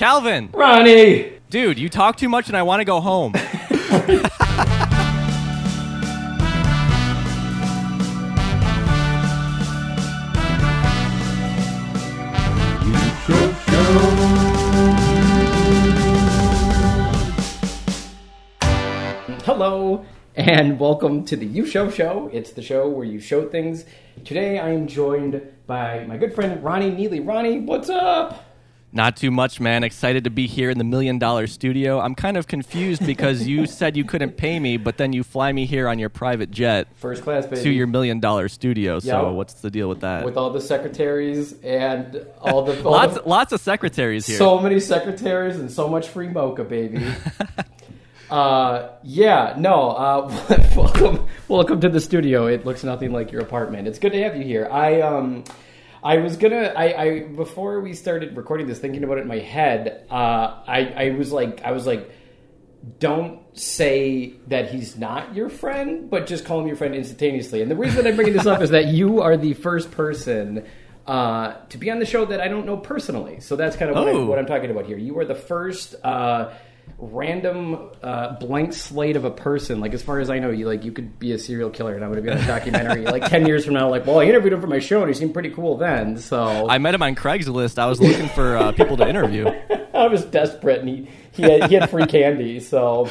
Calvin, Ronnie. dude, you talk too much and I want to go home. Hello, and welcome to the You Show Show. It's the show where you show things. Today I am joined by my good friend Ronnie Neeley. Ronnie, what's up? Not too much, man. Excited to be here in the million dollar studio. I'm kind of confused because you said you couldn't pay me, but then you fly me here on your private jet First class, baby. to your million dollar studio. So what's the deal with that? with all the secretaries and all the all lots, the- lots of secretaries here. so many secretaries and so much free mocha, baby. uh, yeah, no. Uh, welcome, welcome to the studio. It looks nothing like your apartment. It's good to have you here. I um, I was gonna. I, I before we started recording this, thinking about it in my head. Uh, I I was like, I was like. Don't say that he's not your friend, but just call him your friend instantaneously. And the reason that I'm bringing this up is that you are the first person uh, to be on the show that I don't know personally. So that's kind of what, I, Oh. what I'm talking about here. You are the first uh, random uh, blank slate of a person. Like as far as I know, you like you could be a serial killer, and I'm going to be on a documentary like ten years from now. Like, well, I interviewed him for my show, and he seemed pretty cool then. So I met him on Craigslist. I was looking for uh, people to interview. I was desperate, and he he had, he had free candy. So,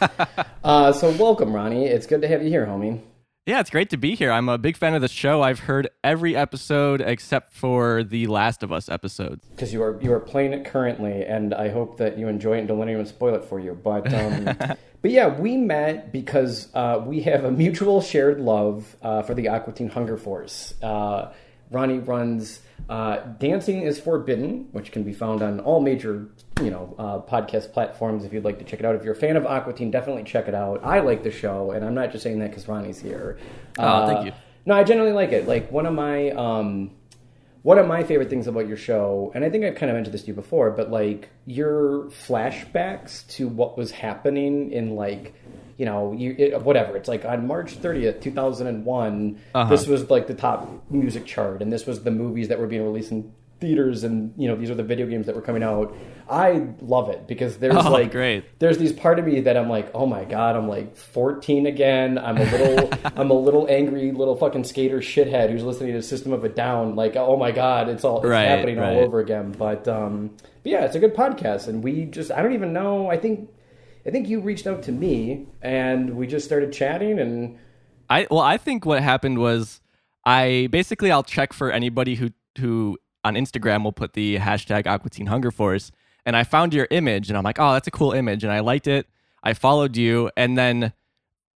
uh, so welcome, Ronnie. It's good to have you here, homie. Yeah, it's great to be here. I'm a big fan of the show. I've heard every episode except for the Last of Us episodes. Because you are you are playing it currently, and I hope that you enjoy it and don't let anyone spoil it for you. But um, but yeah, we met because uh, we have a mutual shared love uh, for the Aqua Teen Hunger Force. Uh, Ronnie runs uh, Dancing is Forbidden, which can be found on all major you know uh, podcast platforms. If you'd like to check it out, if you're a fan of Aqua Teen, definitely check it out. I like the show, and I'm not just saying that because Ronnie's here. Oh, thank you. No, I generally like it. Like one of my um, one of my favorite things about your show, and I think I've kind of mentioned this to you before, but like your flashbacks to what was happening in like, you know, you it, whatever. It's like on March thirtieth, two thousand one. Uh-huh. This was like the top music chart, and this was the movies that were being released in theaters, and you know, these are the video games that were coming out. I love it because there's Oh, like great. there's these part of me that I'm like, oh my god, I'm like 14 again. I'm a little, I'm a little angry little fucking skater shithead who's listening to System of a Down. Like, oh my god, it's all it's Right, happening right. all over again. But, um, but yeah, it's a good podcast, and we just, I don't even know. I think, I think you reached out to me, and we just started chatting, and I well, I think what happened was I basically I'll check for anybody who who on Instagram will put the hashtag Aqua Teen Hunger Force, and I found your image, and I'm like, oh, that's a cool image, and I liked it. I followed you, and then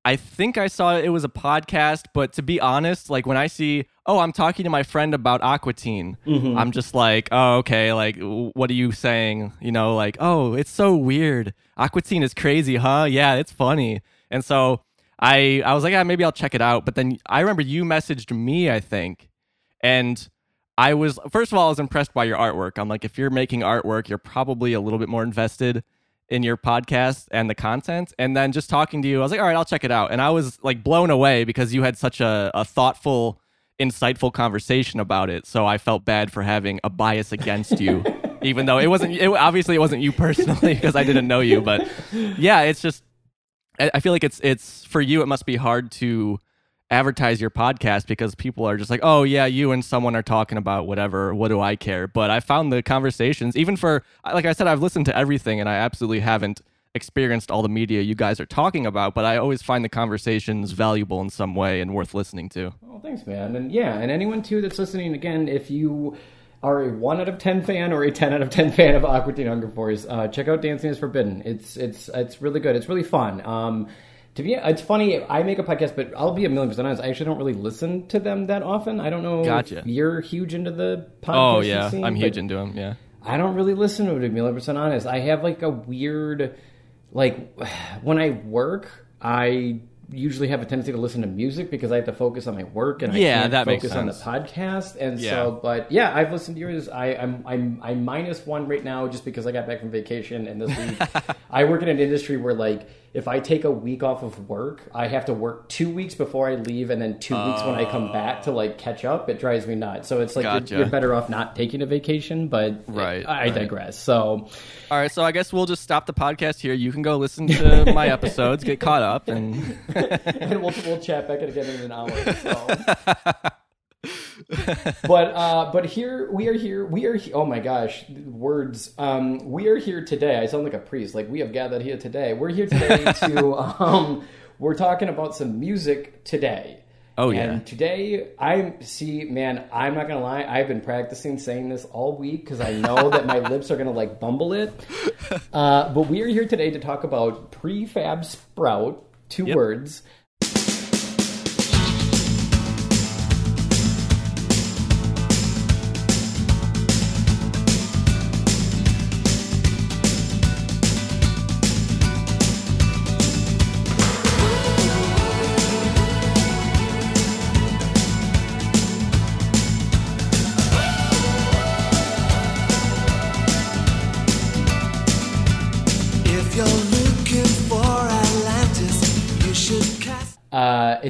I think I saw it was a podcast, but to be honest, like when I see, oh, I'm talking to my friend about Aqua Teen, mm-hmm. I'm just like, oh, okay, like what are you saying? You know, like, oh, it's so weird. Aqua Teen is crazy, huh? Yeah, it's funny. And so I I was like, yeah, maybe I'll check it out. But then I remember you messaged me, I think, and I was first of all, I was impressed by your artwork. I'm like, if you're making artwork, you're probably a little bit more invested in your podcast and the content. And then just talking to you, I was like, all right, I'll check it out. And I was like blown away because you had such a, a thoughtful, insightful conversation about it. So I felt bad for having a bias against you. Even though it wasn't, it, obviously it wasn't you personally because I didn't know you, but yeah, it's just I I feel like it's it's for you. It must be hard to advertise your podcast because people are just like, oh yeah, you and someone are talking about whatever. What do I care? But I found the conversations, even for like I said, I've listened to everything, and I absolutely haven't experienced all the media you guys are talking about. But I always find the conversations valuable in some way and worth listening to. Oh, thanks, man. And yeah, and anyone too that's listening, again, if you are a one out of ten fan or a ten out of ten fan of Aqua Teen Hunger Force, uh, check out Dancing is Forbidden. It's it's it's really good. It's really fun. Um, to be, it's funny. I make a podcast, but I'll be a million percent honest. I actually don't really listen to them that often. I don't know. Gotcha. If you're huge into the podcast. Oh yeah, scene, I'm huge into them. Yeah. I don't really listen to it to be a million percent honest. I have like a weird, like when I work, I usually have a tendency to listen to music because I have to focus on my work and I Yeah, can't that focus on the podcast. And Yeah. so, but yeah, I've listened to yours. I, I'm I'm I'm minus one right now just because I got back from vacation and this week I work in an industry where like if I take a week off of work, I have to work two weeks before I leave, and then two weeks when I come oh. back to like catch up. It drives me nuts. So it's like Gotcha. you're, you're better off not taking a vacation. But Right, I right. digress. So All right, so I guess we'll just stop the podcast here. You can go listen to my episodes, get caught up, and and we'll we'll chat back again in an hour. So. but uh, but here we are here we are he- oh my gosh words um, we are here today. I sound like a priest. Like we have gathered here today. We're here today to um, we're talking about some music today. Oh, yeah. And today I see man I'm not gonna lie I've been practicing saying this all week because I know that my lips are gonna like bumble it. Uh, but we are here today to talk about prefab sprout. Two Yep. words.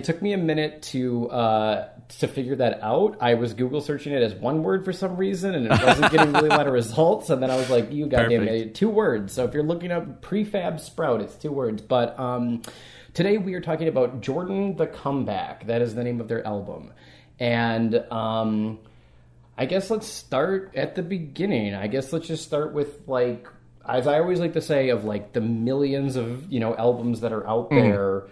It took me a minute to uh, to figure that out. I was Google searching it as one word for some reason, and it wasn't getting really a lot of results. And then I was like, "You goddamn it! Two words. So if you're looking up prefab sprout, it's two words. But um, today we are talking about Jordan the Comeback. That is the name of their album, and um, I guess let's start at the beginning. I guess let's just start with like, as I always like to say, of like the millions of you know albums that are out there.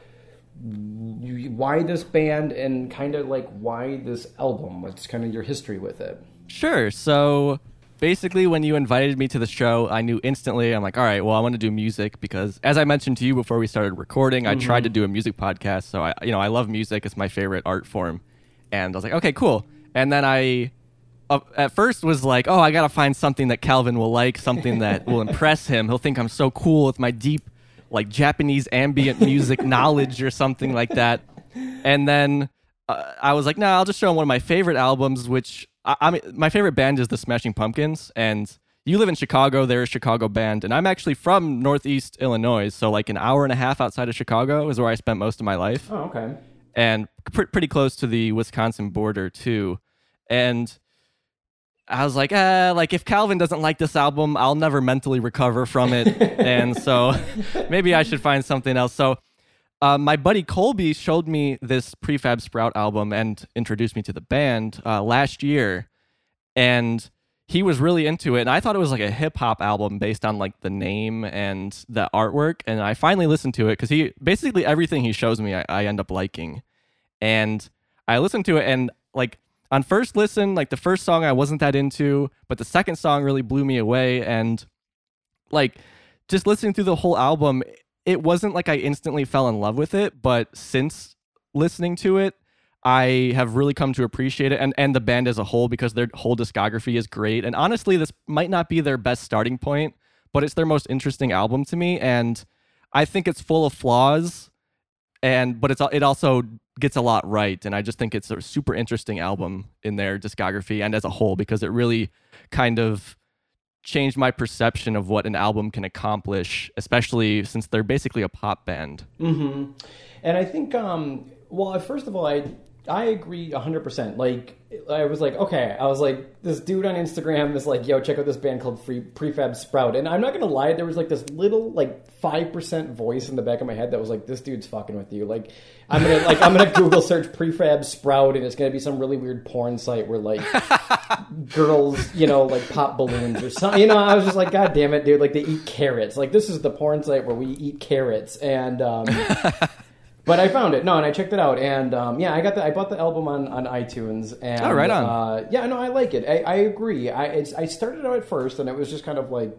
You- Why this band and kind of like why this album? What's kind of your history with it? Sure. So basically, when you invited me to the show, I knew instantly. I'm like, all right, well, I want to do music because, as I mentioned to you before we started recording, I tried to do a music podcast. So I, you know, I love music. It's my favorite art form, and I was like, okay, cool. And then I, uh, at first, was like, oh, I gotta find something that Calvin will like, something that will impress him. He'll think I'm so cool with my deep, like Japanese ambient music knowledge or something like that. And then uh, I was like, no, I'll just show him one of my favorite albums, which I, I mean, my favorite band is the Smashing Pumpkins, and you live in Chicago. They're a Chicago band, and I'm actually from Northeast Illinois, so like an hour and a half outside of Chicago is where I spent most of my life, Oh, okay. and pr- pretty close to the Wisconsin border too. And I was like, eh, like if Calvin doesn't like this album, I'll never mentally recover from it, and so maybe I should find something else. So uh, my buddy Colby showed me this Prefab Sprout album and introduced me to the band uh, last year, and he was really into it. And I thought it was like a hip hop album based on like the name and the artwork. And I finally listened to it because he basically everything he shows me, I, I end up liking. And I listened to it, and like on first listen, like the first song I wasn't that into, but the second song really blew me away. And like just listening through the whole album, it wasn't like I instantly fell in love with it, but since listening to it, I have really come to appreciate it and, and the band as a whole because their whole discography is great. And honestly, this might not be their best starting point, but it's their most interesting album to me. And I think it's full of flaws and but it's it also gets a lot right and i just think it's a super interesting album in their discography and as a whole because it really kind of changed my perception of what an album can accomplish especially since they're basically a pop band Mm-hmm. And I think, um, well, first of all, I I agree hundred percent. Like, I was like, okay, I was like, this dude on Instagram is like, yo, check out this band called Free Prefab Sprout. And I'm not gonna lie, there was like this little like five percent voice in the back of my head that was like, this dude's fucking with you. Like, I'm gonna like I'm gonna Google search Prefab Sprout, and it's gonna be some really weird porn site where like girls, you know, like pop balloons or something. You know, I was just like, God damn it, dude! Like they eat carrots. Like this is the porn site where we eat carrots, and um, but I found it. No, and I checked it out, and um, yeah, I got the I bought the album on on iTunes, and Oh, right on. Uh, yeah, no, I like it. I, I agree. I it's, I started out at first, and it was just kind of like,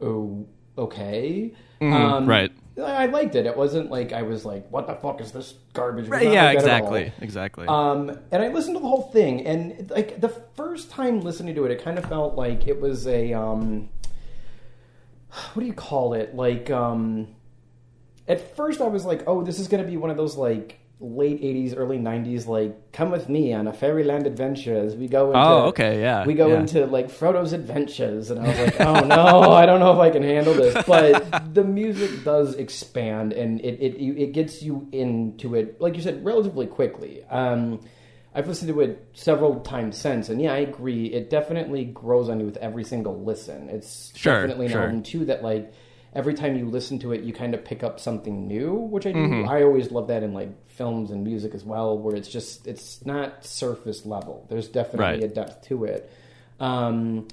oh, okay, um, Mm-hmm. right. I liked it. It wasn't like I was like, "What the fuck is this garbage?" Right yeah like that at all. exactly exactly Um, and I listened to the whole thing, and like the first time listening to it, it kind of felt like it was a um, what do you call it? Like um, at first I was like, oh, this is going to be one of those like late 80s early 90s like come with me on a fairyland adventure as we go into Oh, okay, yeah, we go yeah. into like frodo's adventures and i was like oh no i don't know if i can handle this but the music does expand and it it, it gets you into it like you said relatively quickly um I've listened to it several times since, and yeah, I agree. It definitely grows on you with every single listen. It's Sure, definitely an sure. album too that like every time you listen to it, you kind of pick up something new, which I do. Mm-hmm. I always love that in like films and music as well, where it's just it's not surface level. There's definitely Right. a depth to it. Um,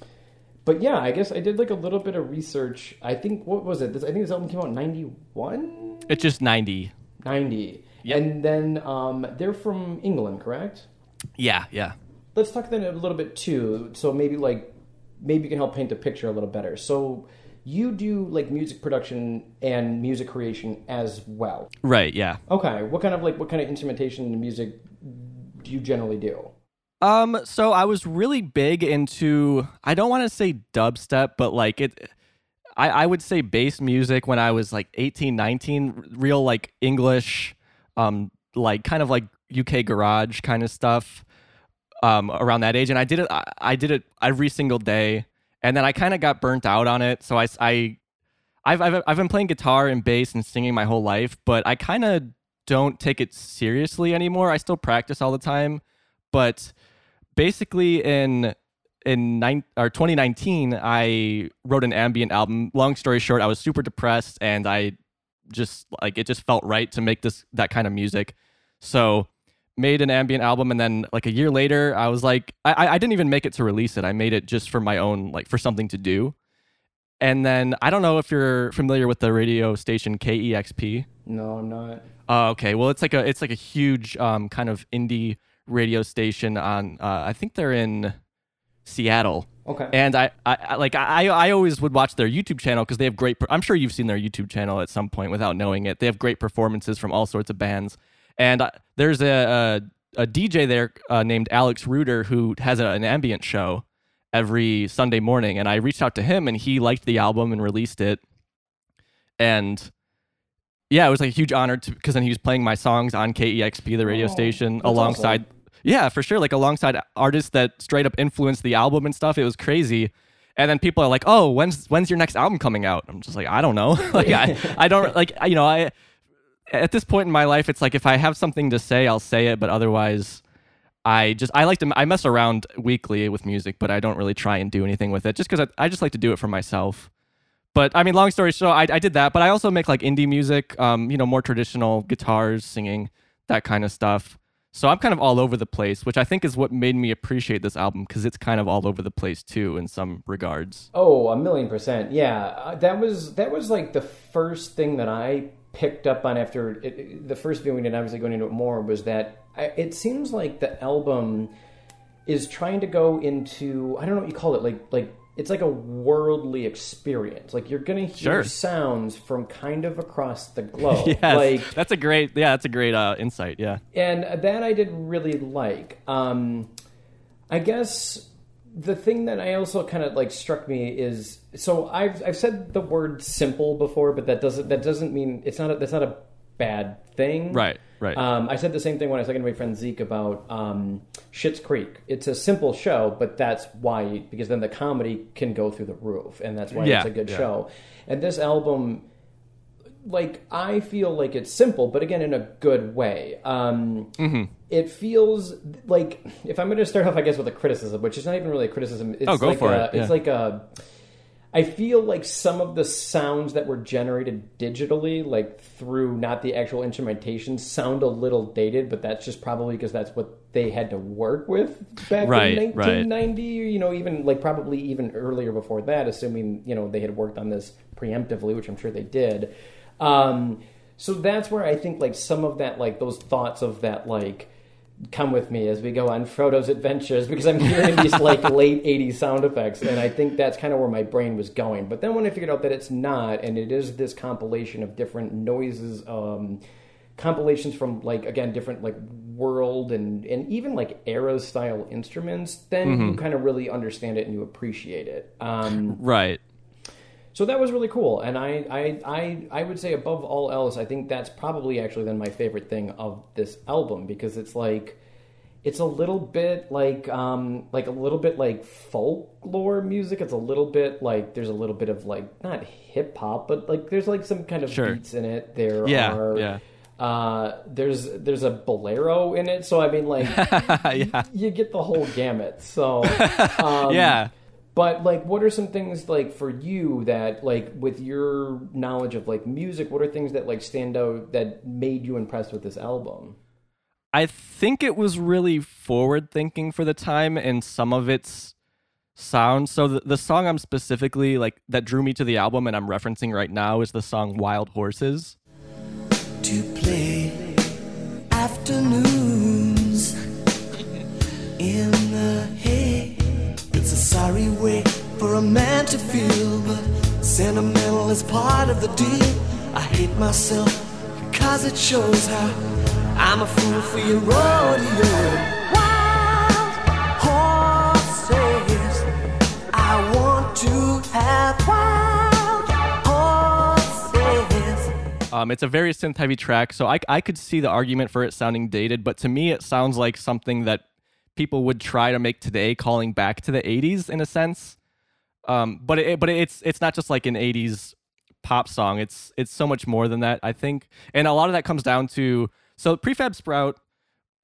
but yeah, I guess I did like a little bit of research. I think what was it? This, I think this album came out in '91, It's just 90. 90, Yep. and then um, they're from England, correct? Yeah, yeah. let's talk then a little bit too. So maybe like maybe you can help paint the picture a little better. So you do like music production and music creation as well. Right, yeah. Okay, what kind of like what kind of instrumentation and music do you generally do? Um, so I was really big into I don't want to say dubstep, but like it I, I would say bass music when I was like 18, 19, real like English, um, like kind of like UK garage kind of stuff. Um, around that age, and I did it. I, I did it every single day, and then I kind of got burnt out on it. So I, I, I've, I've I've been playing guitar and bass and singing my whole life, but I kind of don't take it seriously anymore. I still practice all the time, but basically in in nine, or 2019 i wrote an ambient album long story short i was super depressed and i just like it just felt right to make this that kind of music so made an ambient album and then like a year later i was like i I- didn't even make it to release it i made it just for my own like for something to do and then i don't know if you're familiar with the radio station kexp No, I'm not. Oh, okay. Well, it's like a it's like a huge um, kind of indie radio station on. Uh, I think they're in Seattle. Okay. And I, I I- like I I always would watch their YouTube channel because they have great. I'm sure you've seen their YouTube channel at some point without knowing it. They have great performances from all sorts of bands. And uh, there's a, a a DJ there uh, named Alex Ruder who has a, an ambient show every Sunday morning. And I reached out to him, and he liked the album and released it. And yeah, it was like a huge honor to because then he was playing my songs on KEXP, the radio Oh, station, alongside. Yeah, for sure. Like alongside artists that straight up influenced the album and stuff. It was crazy. And then people are like, "Oh, when's when's your next album coming out?" I'm just like, "I don't know." like I I don't like you know I at this point in my life, it's like if I have something to say, I'll say it. But otherwise, I just I like to I mess around weekly with music, but I don't really try and do anything with it just because I, I just like to do it for myself. But I mean, long story short, I, I did that, but I also make like indie music, um, you know, more traditional guitars, singing, that kind of stuff. So I'm kind of all over the place, which I think is what made me appreciate this album because it's kind of all over the place too in some regards. Oh, a million percent. Yeah, uh, that was that was like the first thing that I picked up on after it, it- the first viewing, and obviously going into it more was that I, it seems like the album is trying to go into I don't know what you call it, like like it's like a worldly experience. Like you're gonna hear Sure. sounds from kind of across the globe. Yes, Like that's a great, yeah, that's a great uh, insight. Yeah. and that I did really like. Um, I guess the thing that I also kind of like struck me is so I've I've said the word simple before, but that doesn't that doesn't mean it's not a, that's not a bad thing, Right, right. Um, I said the same thing when I was talking to my friend Zeke about um, Schitt's Creek. It's a simple show, but that's why because then the comedy can go through the roof, and that's why Yeah, it's a good yeah. show. And this album like I feel like it's simple, but again in a good way. Um, Mm-hmm. It feels like if I'm going to start off, I guess, with a criticism, which is not even really a criticism. It's Oh, go like for a, it, It's yeah. like a. I feel like some of the sounds that were generated digitally, like through not the actual instrumentation, sound a little dated. But that's just probably because that's what they had to work with back Right, in right. 1990. You know, even like probably even earlier before that, assuming you know they had worked on this preemptively, which I'm sure they did. Um, so that's where I think like some of that like those thoughts of that like come with me as we go on Frodo's adventures because I'm hearing these like late 80s sound effects and I think that's kind of where my brain was going. But then when I figured out that it's not and it is this compilation of different noises um compilations from like again different like world and and even like era style instruments then you kind of really understand it and you appreciate it. Um Right. So that was really cool, and I, I, I, I would say above all else, I think that's probably actually then my favorite thing of this album because it's like, it's a little bit like, um, like a little bit like folklore music. It's a little bit like there's a little bit of like not hip hop, but like there's like some kind of Sure. beats in it. There Yeah, are, yeah. Uh, there's there's a bolero in it, so I mean like yeah. you get the whole gamut. So um, yeah. But like, what are some things like for you that like with your knowledge of like music? What are things that like stand out that made you impressed with this album? I think it was really forward thinking for the time and some of its sound. So the, the song I'm specifically like that drew me to the album and I'm referencing right now is the song Wild Horses. to play afternoons in sorry way for a man to feel, but sentimental is part of the deal. I hate myself because it shows how I'm a fool for your rodeo. Um, it's a very synth heavy track, so I, I could see the argument for it sounding dated, but to me, it sounds like something that people would try to make today, calling back to the 80s in a sense. Um, but it, but it's it's not just like an 80s pop song. It's it's so much more than that, I think. And a lot of that comes down to so Prefab Sprout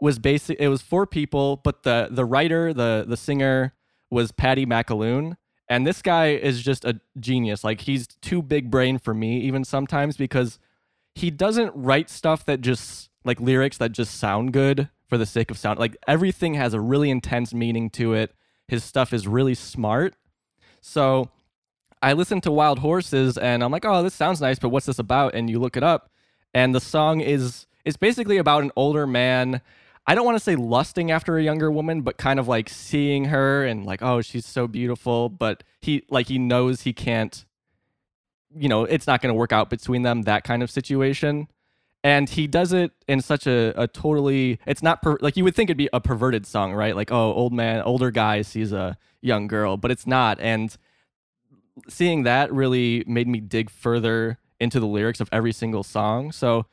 was basic. It was four people, but the the writer, the the singer was Paddy McAloon, and this guy is just a genius. Like he's too big brain for me, even sometimes because he doesn't write stuff that just like lyrics that just sound good for the sake of sound. Like everything has a really intense meaning to it. His stuff is really smart. So I listened to Wild Horses and I'm like, oh, this sounds nice, but what's this about? And you look it up, and the song is it's basically about an older man. I don't want to say lusting after a younger woman, but kind of like seeing her and like, oh, she's so beautiful, but he like he knows he can't, you know, it's not going to work out between them. That kind of situation. And he does it in such a, a totally it's not per, like you would think it'd be a perverted song, right? Like, oh, old man, older guy sees a young girl, but it's not. And seeing that really made me dig further into the lyrics of every single song. So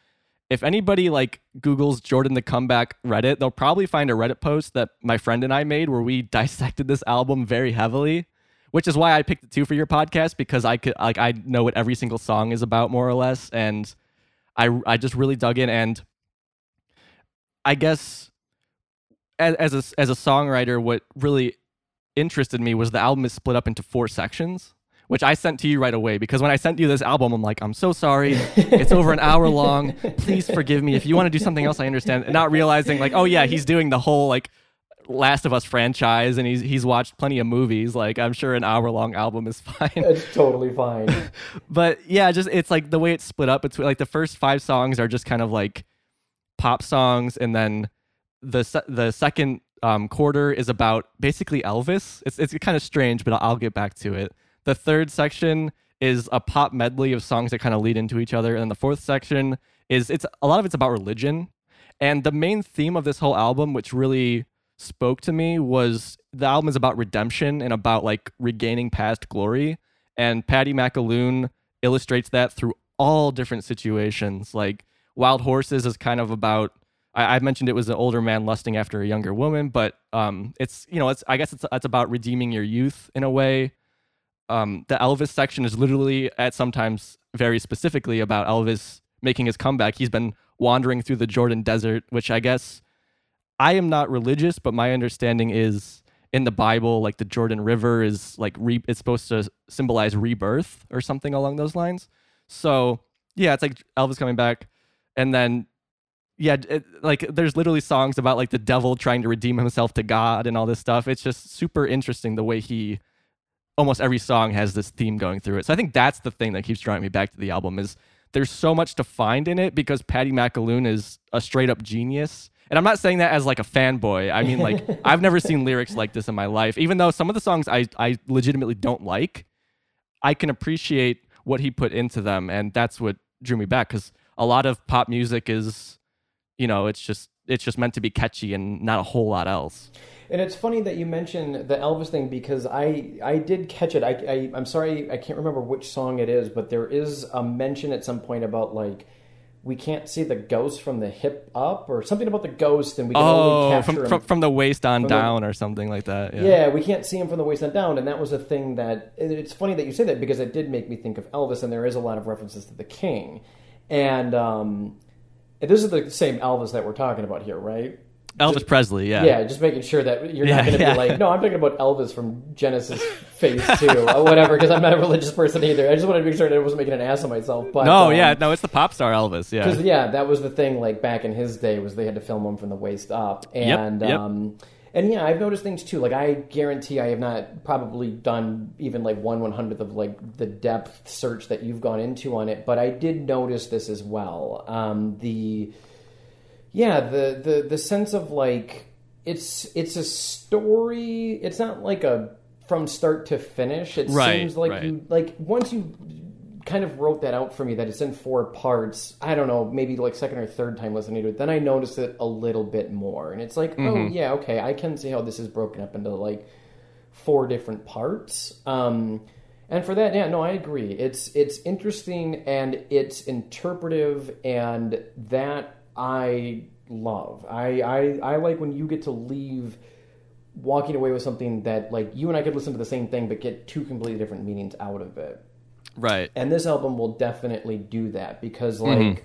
if anybody like Google's Jordan the Comeback Reddit, they'll probably find a Reddit post that my friend and I made where we dissected this album very heavily, which is why I picked it too for your podcast because I could like I know what every single song is about more or less and I I just really dug in and I guess as as a, as a songwriter what really interested me was the album is split up into four sections which I sent to you right away because when I sent you this album, I'm like, I'm so sorry. It's over an hour long. Please forgive me. If you want to do something else, I understand. And not realizing, like, oh, yeah, he's doing the whole, like, Last of Us franchise and he's, he's watched plenty of movies. Like, I'm sure an hour long album is fine. It's totally fine. but yeah, just it's like the way it's split up between, like, the first five songs are just kind of like pop songs. And then the, the second um, quarter is about basically Elvis. It's, it's kind of strange, but I'll, I'll get back to it. The third section is a pop medley of songs that kind of lead into each other, and then the fourth section is it's a lot of it's about religion. And the main theme of this whole album, which really spoke to me, was the album is about redemption and about like regaining past glory. And Paddy McAloon illustrates that through all different situations. Like Wild Horses is kind of about I, mentioned it was an older man lusting after a younger woman, but um, it's you know it's I guess it's it's about redeeming your youth in a way um, the Elvis section is literally at sometimes very specifically about Elvis making his comeback. He's been wandering through the Jordan Desert, which I guess I am not religious, but my understanding is in the Bible, like the Jordan River is like re- it's supposed to symbolize rebirth or something along those lines. So yeah, it's like Elvis coming back, and then yeah, it, like there's literally songs about like the devil trying to redeem himself to God and all this stuff. It's just super interesting the way he almost every song has this theme going through it. So I think that's the thing that keeps drawing me back to the album is there's so much to find in it because Paddy McAloon is a straight up genius. And I'm not saying that as like a fanboy. I mean like I've never seen lyrics like this in my life. Even though some of the songs I I legitimately don't like, I can appreciate what he put into them and that's what drew me back cuz a lot of pop music is you know, it's just it's just meant to be catchy and not a whole lot else. And it's funny that you mentioned the Elvis thing because I I did catch it. I, I I'm sorry I can't remember which song it is, but there is a mention at some point about like we can't see the ghost from the hip up or something about the ghost and we can only Oh, capture from, him from from the waist on From the- down or something like that. Yeah. Yeah, we can't see him from the waist on down, and that was a thing that it's funny that you say that because it did make me think of Elvis, and there is a lot of references to the King, and um, this is the same Elvis that we're talking about here, right? Elvis Presley. Yeah. Yeah, just making sure that you're Yeah, not going to yeah. be like, no, I'm talking about Elvis from Genesis Phase Two or whatever, because I'm not a religious person either. I just wanted to make sure that I wasn't making an ass of myself. But No, um, yeah, no, it's the pop star Elvis. Yeah. because yeah, that was the thing. Like back in his day, was they had to film him from the waist up, and yep. um, and yeah, I've noticed things too. Like I guarantee, I have not probably done even like one one hundredth of like the depth search that you've gone into on it, but I did notice this as well. Um, the yeah, the the the sense of like it's it's a story. It's not like a from start to finish. It Right, seems like right. you like once you kind of wrote that out for me that it's in four parts. I don't know, maybe like second or third time listening to it. Then I noticed it a little bit more, and it's like, oh Mm-hmm. yeah, okay, I can see how this is broken up into like four different parts. Um, and for that, yeah, no, I agree. It's it's interesting and it's interpretive, and that I love. I I, I like when you get to leave walking away with something that like you and I could listen to the same thing but get two completely different meanings out of it. right. And this album will definitely do that because, mm-hmm. like,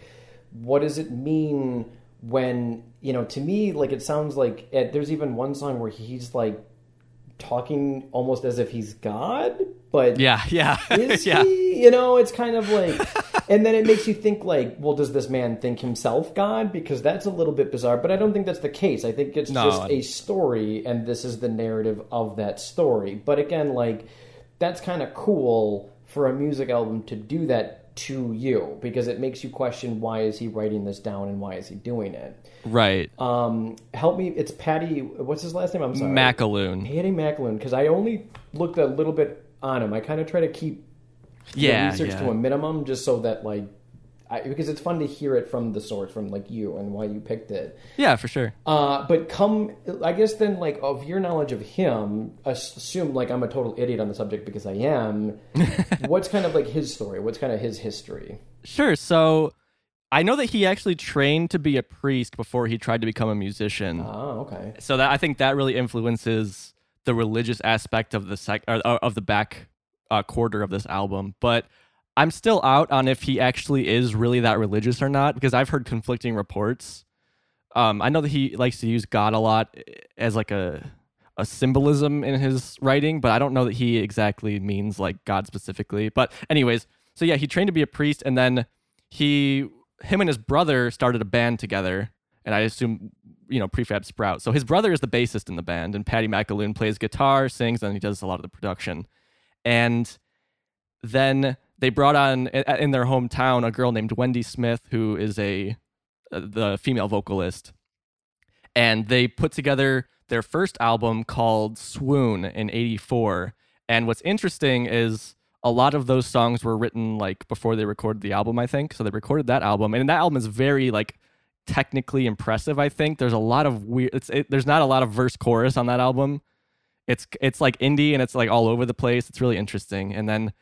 what does it mean when, you know, to me, like, it sounds like it, there's even one song where he's, like, talking almost as if he's God, but Yeah, yeah. is yeah. he? You know, it's kind of like, and then it makes you think, like, well, does this man think himself God? Because that's a little bit bizarre, but I don't think that's the case. I think it's No. just a story, and this is the narrative of that story. But again, like, that's kind of cool for a music album to do that to you because it makes you question why is he writing this down and why is he doing it. Right. Um, help me, it's Paddy. What's his last name? I'm sorry, McAloon. Paddy Macklin. Because I only looked a little bit on him. I kind of try to keep Yeah. research yeah. to a minimum just so that like I, because it's fun to hear it from the source from like you and why you picked it Yeah, for sure. uh, but come i guess then like of your knowledge of him assume like i'm a total idiot on the subject because i am what's kind of like his story what's kind of his history Sure. So I know that he actually trained to be a priest before he tried to become a musician. oh okay so that I think that really influences the religious aspect of the sec of the back uh, quarter of this album. But I'm still out on if he actually is really that religious or not because I've heard conflicting reports. Um, I know that he likes to use God a lot as like a a symbolism in his writing, but I don't know that he exactly means like God specifically. But anyways, so yeah, he trained to be a priest, and then he him and his brother started a band together, and I assume you know prefab sprout. So his brother is the bassist in the band, and Paddy McAloon plays guitar, sings, and he does a lot of the production. And then they brought on in their hometown a girl named Wendy Smith, who is a uh, the female vocalist, and they put together their first album called Swoon in '84. And what's interesting is a lot of those songs were written like before they recorded the album, I think. So they recorded that album, and that album is very like technically impressive. I think there's a lot of weird. It's it, there's not a lot of verse chorus on that album. It's it's like indie and it's like all over the place. It's really interesting. And then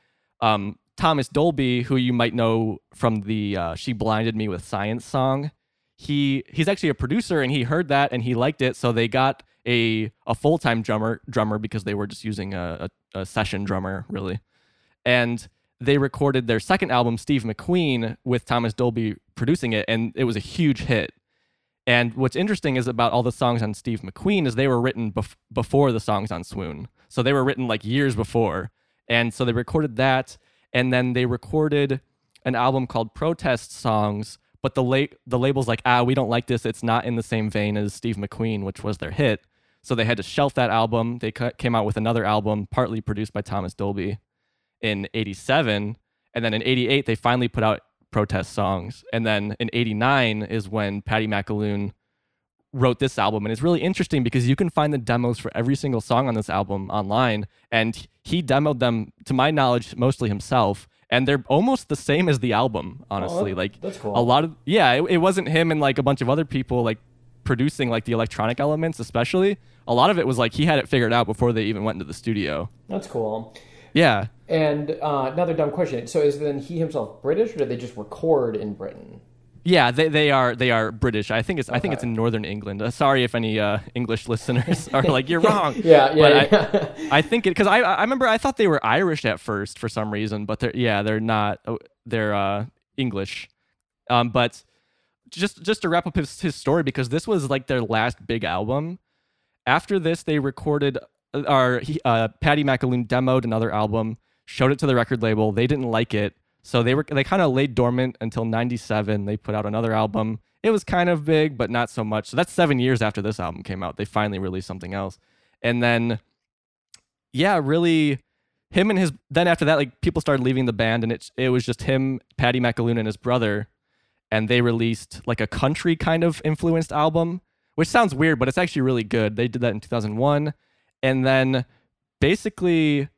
um, Thomas Dolby, who you might know from the uh, "She Blinded Me with Science" song, he he's actually a producer and he heard that and he liked it. So they got a a full time drummer drummer because they were just using a, a, a session drummer really, and they recorded their second album, Steve McQueen, with Thomas Dolby producing it, and it was a huge hit. And what's interesting is about all the songs on Steve McQueen is they were written bef- before the songs on Swoon. So they were written like years before. And so they recorded that and then they recorded an album called Protest Songs, but the la- the label's like, "Ah, we don't like this. It's not in the same vein as Steve McQueen, which was their hit." So they had to shelf that album. They cu- came out with another album partly produced by Thomas Dolby in 87 and then in 88 they finally put out protest songs and then in 89 is when paddy mcaloon wrote this album and it's really interesting because you can find the demos for every single song on this album online and he demoed them to my knowledge mostly himself and they're almost the same as the album honestly that- like that's cool. a lot of yeah it, it wasn't him and like a bunch of other people like producing like the electronic elements, especially, a lot of it was like he had it figured out before they even went into the studio. That's cool. Yeah. And uh, another dumb question. So is then he himself British, or did they just record in Britain? Yeah, they, they are they are British. I think it's I think it's in northern England. Uh, sorry if any uh, English listeners are like you're wrong. Yeah, yeah, But yeah. I, I think it because I I remember I thought they were Irish at first for some reason, but they're yeah they're not. Oh, They're uh, English. Um, but just just to wrap up his, his story because this was like their last big album. After this, they recorded he, uh, Paddy McAloon demoed another album, showed it to the record label. They didn't like it, so they were they kind of laid dormant until '97. They put out another album. It was kind of big, but not so much. So that's seven years after this album came out. They finally released something else, and then yeah, really, him and his. Then after that, like people started leaving the band, and it it was just him, Paddy McAloon, and his brother, and they released like a country kind of influenced album, which sounds weird, but it's actually really good. They did that in 2001, and then basically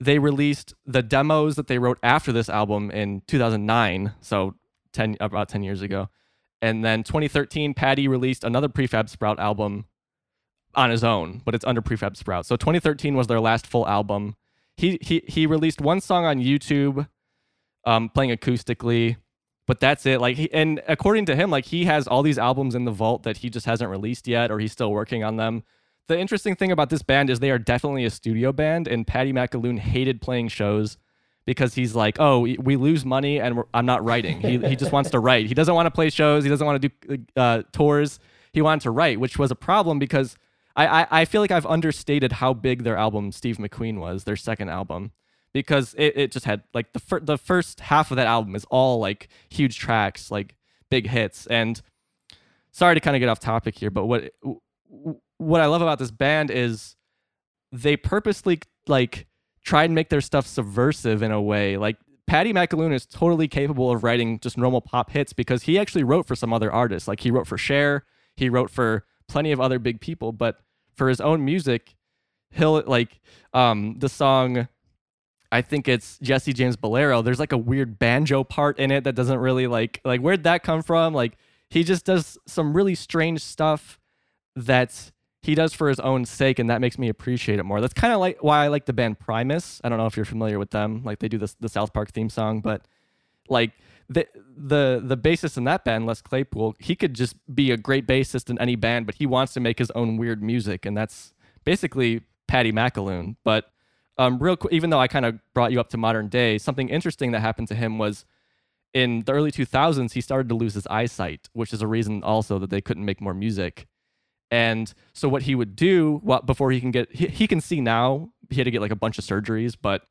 they released the demos that they wrote after this album in 2009, so 10 about 10 years ago. And then 2013, Paddy released another Prefab Sprout album on his own, but it's under Prefab Sprout. So 2013 was their last full album. He he he released one song on YouTube, um, playing acoustically, but that's it. Like he and according to him, like he has all these albums in the vault that he just hasn't released yet, or he's still working on them. The interesting thing about this band is they are definitely a studio band, and Paddy McAloon hated playing shows because he's like, oh, we- lose money and we're, I'm not writing. He, he just wants to write. He doesn't want to play shows. He doesn't want to do uh, tours. He wanted to write, which was a problem because I, I, I feel like I've understated how big their album Steve McQueen was, their second album, because it, it just had like the fir- the first half of that album is all like huge tracks, like big hits. And sorry to kind of get off topic here, but what what I love about this band is they purposely like try and make their stuff subversive in a way. Like Paddy McAloon is totally capable of writing just normal pop hits because he actually wrote for some other artists. Like he wrote for Cher, he wrote for plenty of other big people, but for his own music, he'll like um the song I think it's Jesse James Bolero. There's like a weird banjo part in it that doesn't really like like where'd that come from? Like he just does some really strange stuff that he does for his own sake, and that makes me appreciate it more. That's kind of like why I like the band Primus. I don't know if you're familiar with them. Like they do this the South Park theme song, but like the the the bassist in that band, Les Claypool, he could just be a great bassist in any band, but he wants to make his own weird music, and that's basically Paddy McAloon. But um, real quick, even though I kind of brought you up to modern day, something interesting that happened to him was in the early 2000s he started to lose his eyesight, which is a reason also that they couldn't make more music. And so what he would do what before he can get he, he can see now, he had to get like a bunch of surgeries, but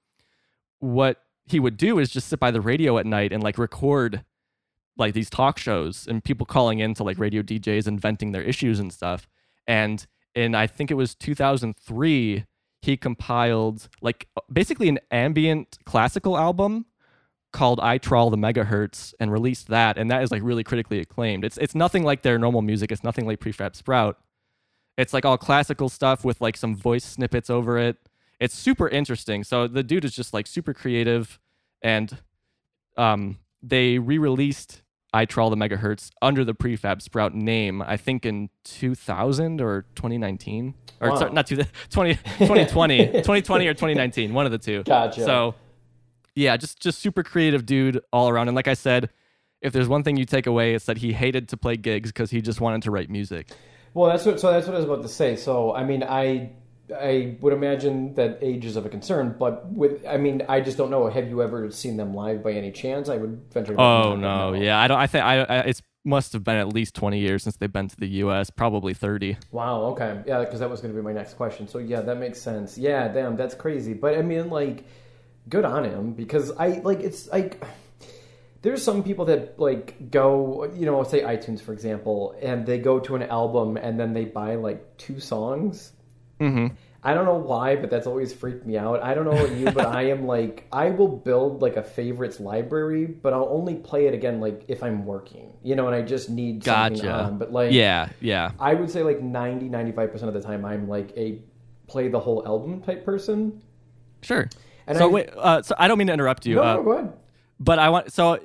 what he would do is just sit by the radio at night and like record like these talk shows and people calling in to like radio DJs and venting their issues and stuff. And in I think it was 2003, he compiled like basically an ambient classical album called I Trawl the Megahertz and released that, and that is like really critically acclaimed. It's it's nothing like their normal music. It's nothing like Prefab Sprout. It's like all classical stuff with like some voice snippets over it. It's super interesting. So the dude is just like super creative, and um, they re-released I Trawl the Megahertz under the Prefab Sprout name. I think in 2000 or 2019 or Wow. sorry, not two, 20, 2020, 2020 or 2019, one of the two. Gotcha. So yeah, just just super creative dude all around. And like I said, if there's one thing you take away, it's that he hated to play gigs because he just wanted to write music. Well, that's what. So that's what I was about to say. So I mean, I I would imagine that age is of a concern, but with I mean, I just don't know. Have you ever seen them live by any chance? I would venture. to Oh no, yeah, I don't. I think I, I it's must have been at least 20 years since they've been to the U.S. Probably 30. Wow. Okay. Yeah, because that was going to be my next question. So yeah, that makes sense. Yeah, damn, that's crazy. But I mean, like, good on him because I like it's like. There's some people that like go, you know, say iTunes for example, and they go to an album and then they buy like two songs Mm-hmm. I don't know why, but that's always freaked me out. I don't know about you, but I am like I will build like a favorites library, but I'll only play it again like if I'm working, you know, and I just need something Gotcha. on. But like, Yeah, yeah. I would say like 90, 95 percent of the time, I'm like a play the whole album type person. Sure. And so I- wait, uh, so I don't mean to interrupt you, No, uh, no, go ahead. but I want so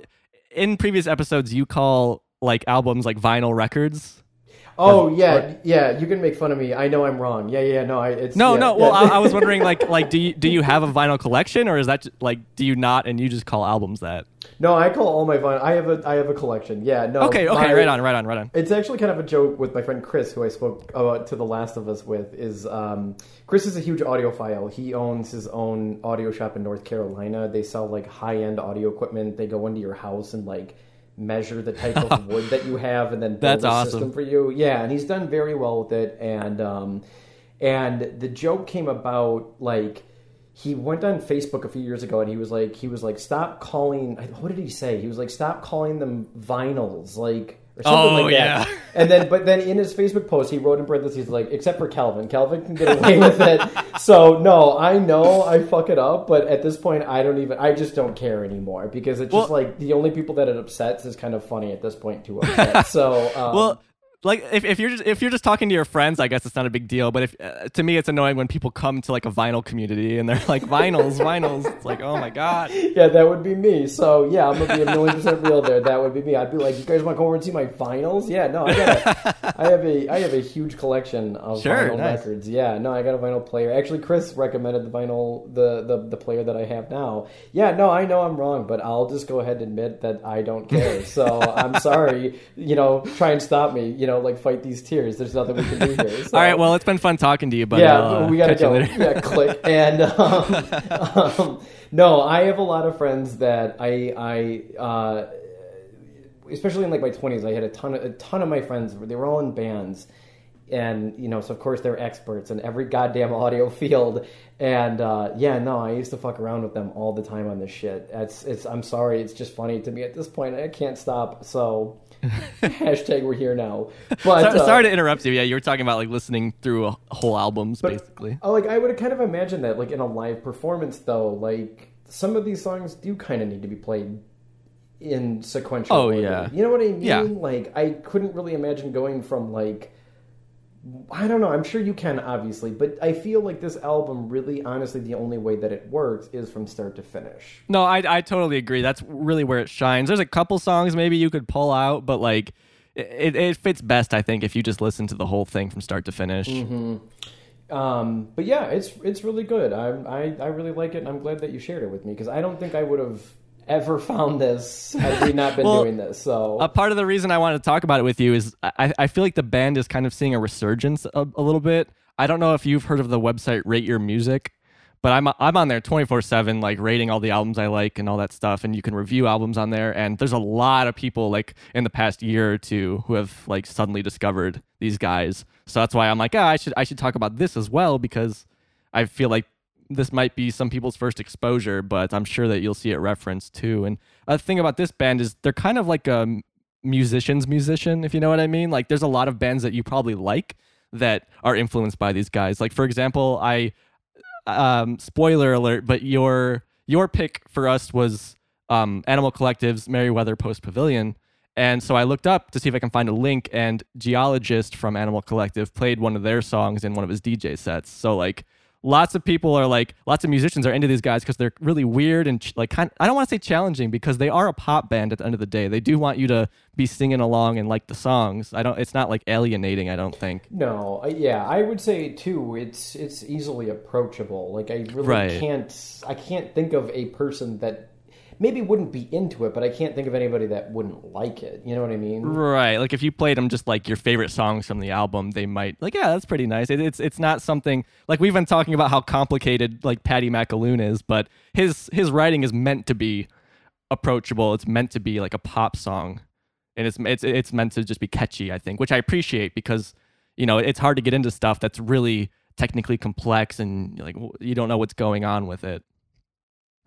in previous episodes you call like albums like vinyl records. Oh yeah, yeah. You can make fun of me. I know I'm wrong. Yeah, yeah. No, I. It's No, yeah, no. Well. I, I was wondering, like, like, do you do you have a vinyl collection, or is that j- like, do you not, and you just call albums that? no, I call all my vinyl. I have a I have a collection. Yeah, no. Okay, okay, my- right on, right on, right on. It's actually kind of a joke with my friend Chris, who I spoke about to The Last of Us with. Is um, Chris is a huge audiophile. He owns his own audio shop in North Carolina. They sell like high end audio equipment. They go into your house and like measure the type of wood that you have, and then build That's a awesome. system for you. Yeah, and he's done very well with it. And um, and the joke came about like he went on Facebook a few years ago and he was like he was like stop calling what did he say? He was like stop calling them vinyls like or something Oh, like that. yeah. And then but then in his Facebook post he wrote in parentheses like except for Calvin. Calvin can get away with it. So no, I know I fuck it up, but at this point I don't even I just don't care anymore because it's just like the only people that it upsets is kind of funny at this point to upset. so um, Well, like if, if you're just if you're just talking to your friends, I guess it's not a big deal. But if uh, to me, it's annoying when people come to like a vinyl community and they're like vinyls, vinyls. It's like, oh my god. Yeah, that would be me. So yeah, I'm gonna be a million percent real there. That would be me. I'd be like, you guys want to come over and see my vinyls? Yeah, no, I got a, I have a, I have a huge collection of Sure, vinyl nice. records. Yeah, no, I got a vinyl player. Actually, Chris recommended the vinyl, the, the the player that I have now. Yeah, no, I know I'm wrong, but I'll just go ahead and admit that I don't care. So I'm sorry. You know, try and stop me. You know, like fight these tears. There's nothing we can do here. So. All right, well, it's been fun talking to you, but yeah, uh, we gotta catch you go. later. Yeah, click. And um, um, no, I have a lot of friends that I, I, uh, especially in like my twenties, I had a ton of a ton of my friends. They were all in bands, and you know, so of course they're experts in every goddamn audio field. And uh, yeah, no, I used to fuck around with them all the time on this shit. It's, it's. I'm sorry, it's just funny to me at this point. I can't stop. So. hashtag we're here now but Sorry, uh, sorry to interrupt you. Yeah, you were talking about like listening through a, whole albums, basically. Oh, like I would kind of imagine that, like in a live performance, though, like some of these songs do kind of need to be played in sequential. Oh, order. yeah. you know what I mean. Yeah. Like I couldn't really imagine going from like I don't know. I'm sure you can, obviously, but I feel like this album really, honestly, the only way that it works is from start to finish. No, I I totally agree. That's really where it shines. There's a couple songs maybe you could pull out, but like it, it fits best, I think, if you just listen to the whole thing from start to finish. Um, but yeah, it's it's really good. I, I I really like it, and I'm glad that you shared it with me because I don't think I would have ever found this had we not been Well, doing this. So A part of the reason I wanted to talk about it with you is I, I feel like the band is kind of seeing a resurgence a, a little bit. I don't know if you've heard of the website Rate Your Music, but I'm I'm on there 24/7 like rating all the albums I like and all that stuff and you can review albums on there and there's a lot of people like in the past year or two who have like suddenly discovered these guys. So that's why I'm like, ah, I should I should talk about this as well because I feel like this might be some people's first exposure, but I'm sure that you'll see it referenced too. And a thing about this band is they're kind of like a musician's musician, if you know what I mean. Like there's a lot of bands that you probably like that are influenced by these guys. Like for example, I um spoiler alert, but your your pick for us was um Animal Collective's Merriweather Post Pavilion. And so I looked up to see if I can find a link, and Geologist from Animal Collective played one of their songs in one of his DJ sets. So like, lots of people are like, lots of musicians are into these guys because they're really weird and ch- like kind. I don't want to say challenging because they are a pop band at the end of the day. They do want you to be singing along and like the songs. I don't. It's not like alienating. I don't think. No, yeah, I would say too. It's it's easily approachable. Like I really Right. can't. I can't think of a person that maybe wouldn't be into it, but I can't think of anybody that wouldn't like it. You know what I mean? Right. Like if you played them just like your favorite songs from the album, they might like, yeah, that's pretty nice. It, it's it's not something like we've been talking about how complicated like Paddy McAloon is, but his his writing is meant to be approachable. It's meant to be like a pop song, and it's it's it's meant to just be catchy. I think, which I appreciate because you know it's hard to get into stuff that's really technically complex and like you don't know what's going on with it.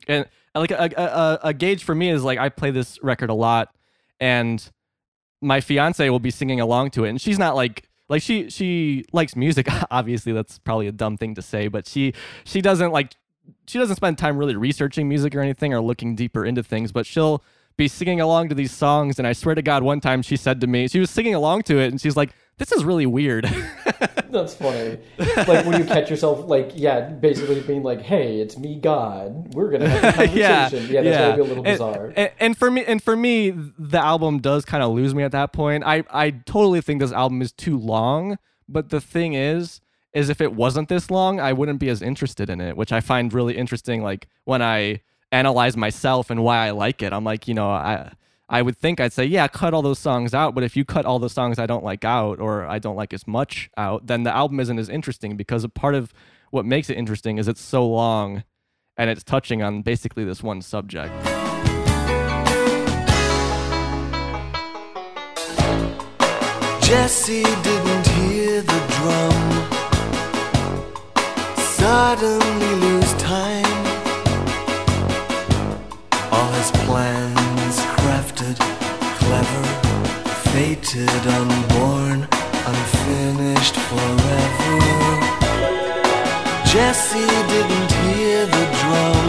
And uh, like a, a, a, a gauge for me is like I play this record a lot, and my fiance will be singing along to it, and she's not like like she she likes music. Obviously, that's probably a dumb thing to say, but she she doesn't like she doesn't spend time really researching music or anything or looking deeper into things, but she'll be singing along to these songs. And I swear to God, one time she said to me, she was singing along to it, and she's like, this is really weird. That's funny. like when you catch yourself, like, yeah, basically being like, hey, it's me, God. We're going to have a conversation. yeah, yeah, that's going to be a little And- bizarre. And, and for me, and for me, the album does kind of lose me at that point. I I totally think this album is too long. But the thing is, is if it wasn't this long, I wouldn't be as interested in it, which I find really interesting. Like when I analyze myself and why I like it, I'm like, you know, I. I would think I'd say, yeah, cut all those songs out. But if you cut all the songs I don't like out or I don't like as much out, then the album isn't as interesting because a part of what makes it interesting is it's so long and it's touching on basically this one subject. Jesse didn't hear the drum. Suddenly lose time. All his plans crafted, clever, fated, unborn, unfinished forever. Jesse didn't hear the drum.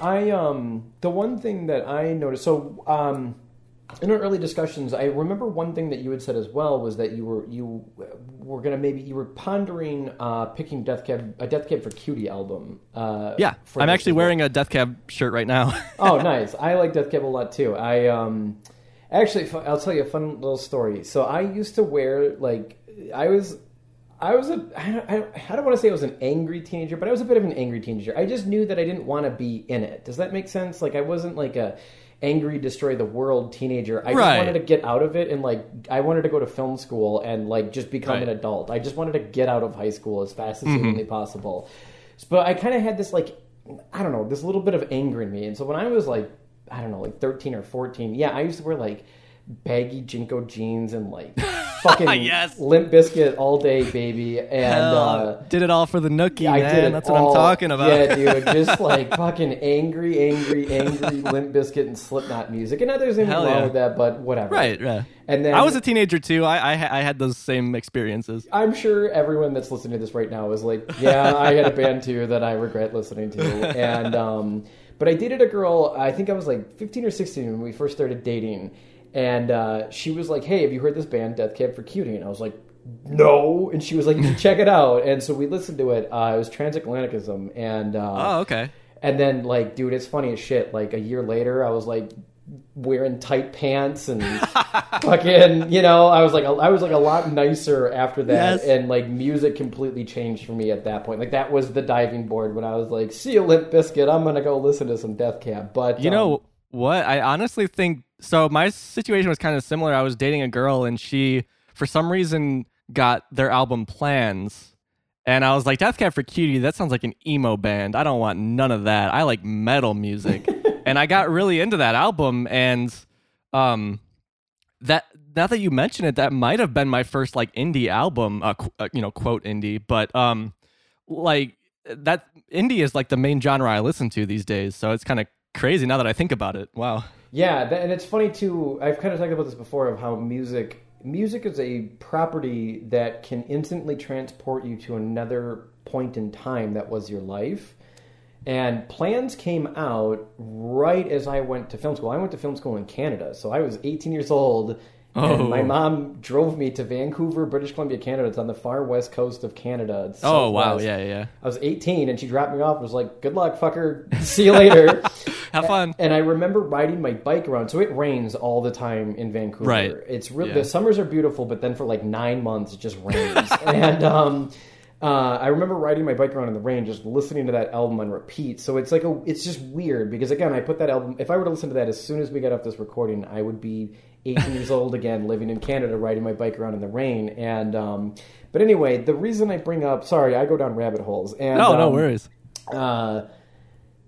I um the one thing that I noticed so um in our early discussions I remember one thing that you had said as well was that you were you were gonna maybe you were pondering uh picking Death Cab a Death Cab for Cutie album. Uh Yeah, for I'm actually wearing a Death Cab shirt right now. oh, nice. I like Death Cab a lot too. I um actually I'll tell you a fun little story. So I used to wear like I was I was a I don't, I don't want to say I was an angry teenager, but I was a bit of an angry teenager. I just knew that I didn't want to be in it. Does that make sense? Like I wasn't like a angry destroy the world teenager. I just wanted to get out of it and like I wanted to go to film school and like just become Right. an adult. I just wanted to get out of high school as fast as mm-hmm. humanly possible. But I kind of had this like I don't know, this little bit of anger in me. And so when I was like I don't know, like 13 or 14, yeah, I used to wear like baggy JNCO jeans and like fucking Yes. Limp Bizkit all day, baby. And Hell, uh, did it all for the nookie, I man. did it That's what I'm talking about. Yeah, dude, just like fucking angry, angry, angry Limp Bizkit and Slipknot music. And now there's anything Hell wrong yeah. with that, but whatever. right, right. And then I was a teenager too. I, I I had those same experiences. I'm sure everyone that's listening to this right now is like, yeah, I had a band too that I regret listening to. And um, but I dated a girl. I think I was like 15 or 16 when we first started dating, and uh, she was like, "Hey, have you heard this band, Death Cab for Cutie?" And I was like, "No." And she was like, "You should check it out." And so we listened to it. Uh, it was Transatlanticism, and uh, Oh, okay. and then like, dude, it's funny as shit. Like a year later, I was like wearing tight pants and fucking, you know, I was like, I was like a lot nicer after that, Yes. and like music completely changed for me at that point. Like that was the diving board when I was like, see you, Limp Bizkit. I'm gonna go listen to some Death Cab. But You um, know what? I honestly think so. My situation was kind of similar. I was dating a girl, and she, for some reason, got their album Plans. And I was like, Death Cab for Cutie, that sounds like an emo band. I don't want none of that. I like metal music. and I got really into that album. And um, that now that you mention it, that might have been my first like indie album, uh, qu- uh, you know, quote indie. But um, like that indie is like the main genre I listen to these days. So it's kind of crazy now that I think about it. Wow. Yeah, that, and it's funny too. I've kind of talked about this before of how music music is a property that can instantly transport you to another point in time that was your life. And plans came out right as I went to film school. I went to film school in Canada, so I was 18 years old. Oh. And my mom drove me to Vancouver, British Columbia, Canada. It's on the far west coast of Canada. It's Oh wow, yeah, yeah. I was 18 and she dropped me off and was like, good luck, fucker. See you later. Have fun. And I remember riding my bike around. So it rains all the time in Vancouver. Right. It's really Yeah. the summers are beautiful, but then for like nine months it just rains. and um, uh, I remember riding my bike around in the rain, just listening to that album on repeat. So it's like a, it's just weird because again, I put that album. If I were to listen to that as soon as we got off this recording, I would be 18 years old again, living in Canada, riding my bike around in the rain. And um, but anyway, the reason I bring up, sorry, I go down rabbit holes. And No, no um, worries. uh,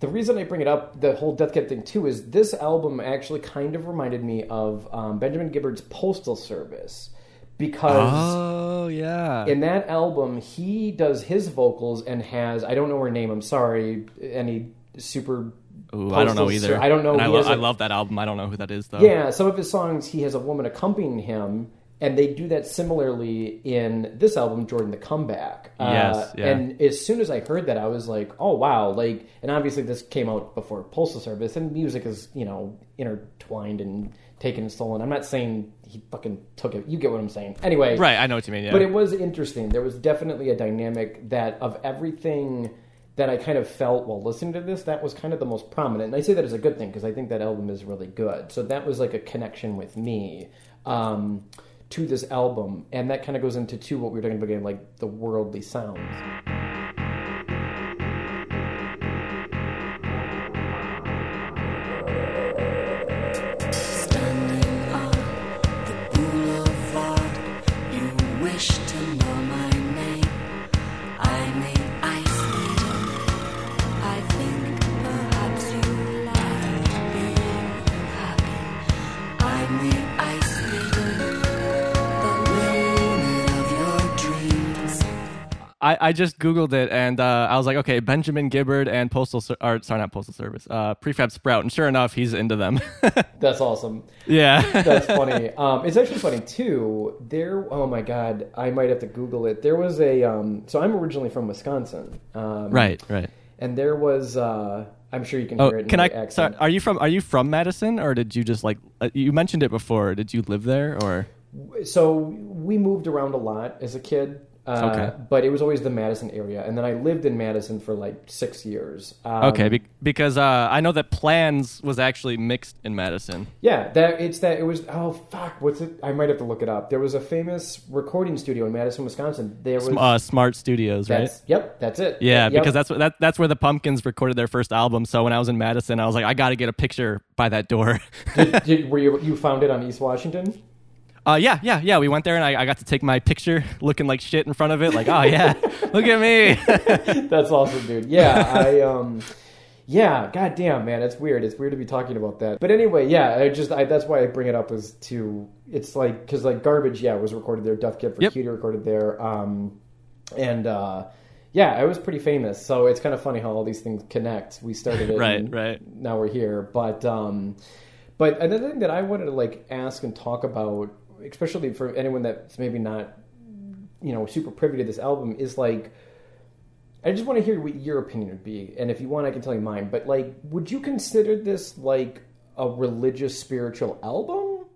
the reason I bring it up, the whole Death Cab thing too, is this album actually kind of reminded me of um, Benjamin Gibbard's Postal Service because Oh yeah. in that album he does his vocals and has I don't know her name. I'm sorry, any super. Ooh, I don't know either. I don't know. I, lo- has I a- love that album. I don't know who that is though. Yeah, some of his songs he has a woman accompanying him, and they do that similarly in this album, Jordan the Comeback. Yes, Uh, yeah. And as soon as I heard that, I was like, oh wow, like, and obviously this came out before Postal Service, and music is you know intertwined and taken and stolen. I'm not saying he fucking took it. You get what I'm saying. Anyway, Right, I know what you mean. Yeah. but it was interesting. There was definitely a dynamic that of everything that I kind of felt while listening to this, that was kind of the most prominent. And I say that as a good thing because I think that album is really good. So that was like a connection with me um, to this album, and that kind of goes into too what we were talking about, again, like the worldly sounds. I, just googled it and uh, I was like, okay, Benjamin Gibbard and Postal, or sorry, not Postal Service, uh, Prefab Sprout, and sure enough, he's into them. That's awesome. yeah, That's funny. Um, it's actually funny too. There, oh my god, I might have to Google it. There was a. Um, so I'm originally from Wisconsin. Um, right, right. And there was. Uh, I'm sure you can Oh, hear it. In can I? accent. Sorry, are you from? Are you from Madison, or did you just like? Uh, you mentioned it before. Did you live there, or? so we moved around a lot as a kid. Uh, Okay. But it was always the Madison area, and then I lived in Madison for like six years. Um, Okay, be- because uh, I know that Plans was actually mixed in Madison. Yeah, that it's that it was. Oh fuck, what's it? I might have to look it up. There was a famous recording studio in Madison, Wisconsin. There was. Uh, Smart Studios, right? Yep, that's it. Yeah, Yep. because that's that, that's where the Pumpkins recorded their first album. So when I was in Madison, I was like, I got to get a picture by that door. did, did, were you you found it on East Washington? Uh, yeah, yeah, yeah. We went there and I, I got to take my picture, looking like shit in front of it. Like, oh yeah, look at me. That's awesome, dude. Yeah, I um, yeah, goddamn, man, it's weird. It's weird to be talking about that. But anyway, yeah, I just I, that's why I bring it up is to it's like because like garbage, yeah, was recorded there. Death Cab for Yep. Cutie recorded there. Um, and uh, yeah, I was pretty famous, so it's kind of funny how all these things connect. We started it, Right, right. Now we're here, but um, but another thing that I wanted to like ask and talk about, especially for anyone that's maybe not you know super privy to this album, is like. I just want to hear what your opinion would be, and if you want, I can tell you mine. But like, would you consider this like a religious, spiritual album?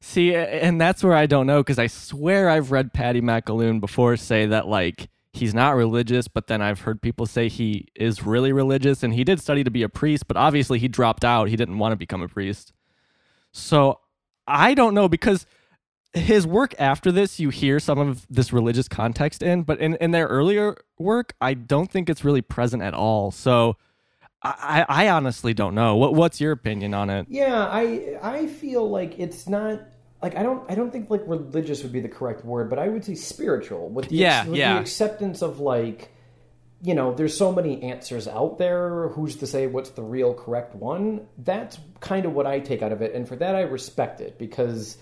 See, and that's where I don't know because I swear I've read Paddy McAloon before say that like he's not religious, but then I've heard people say he is really religious, and he did study to be a priest, but obviously he dropped out. He didn't want to become a priest. So I don't know because his work after this, you hear some of this religious context in, but in, in their earlier work, I don't think it's really present at all. So I, I honestly don't know. What what's your opinion on it? Yeah, I I feel like it's not like I don't I don't think like religious would be the correct word, but I would say spiritual with the, Yeah, with yeah. the acceptance of like you know, there's so many answers out there. Who's to say what's the real correct one? That's kind of what I take out of it, and for that I respect it because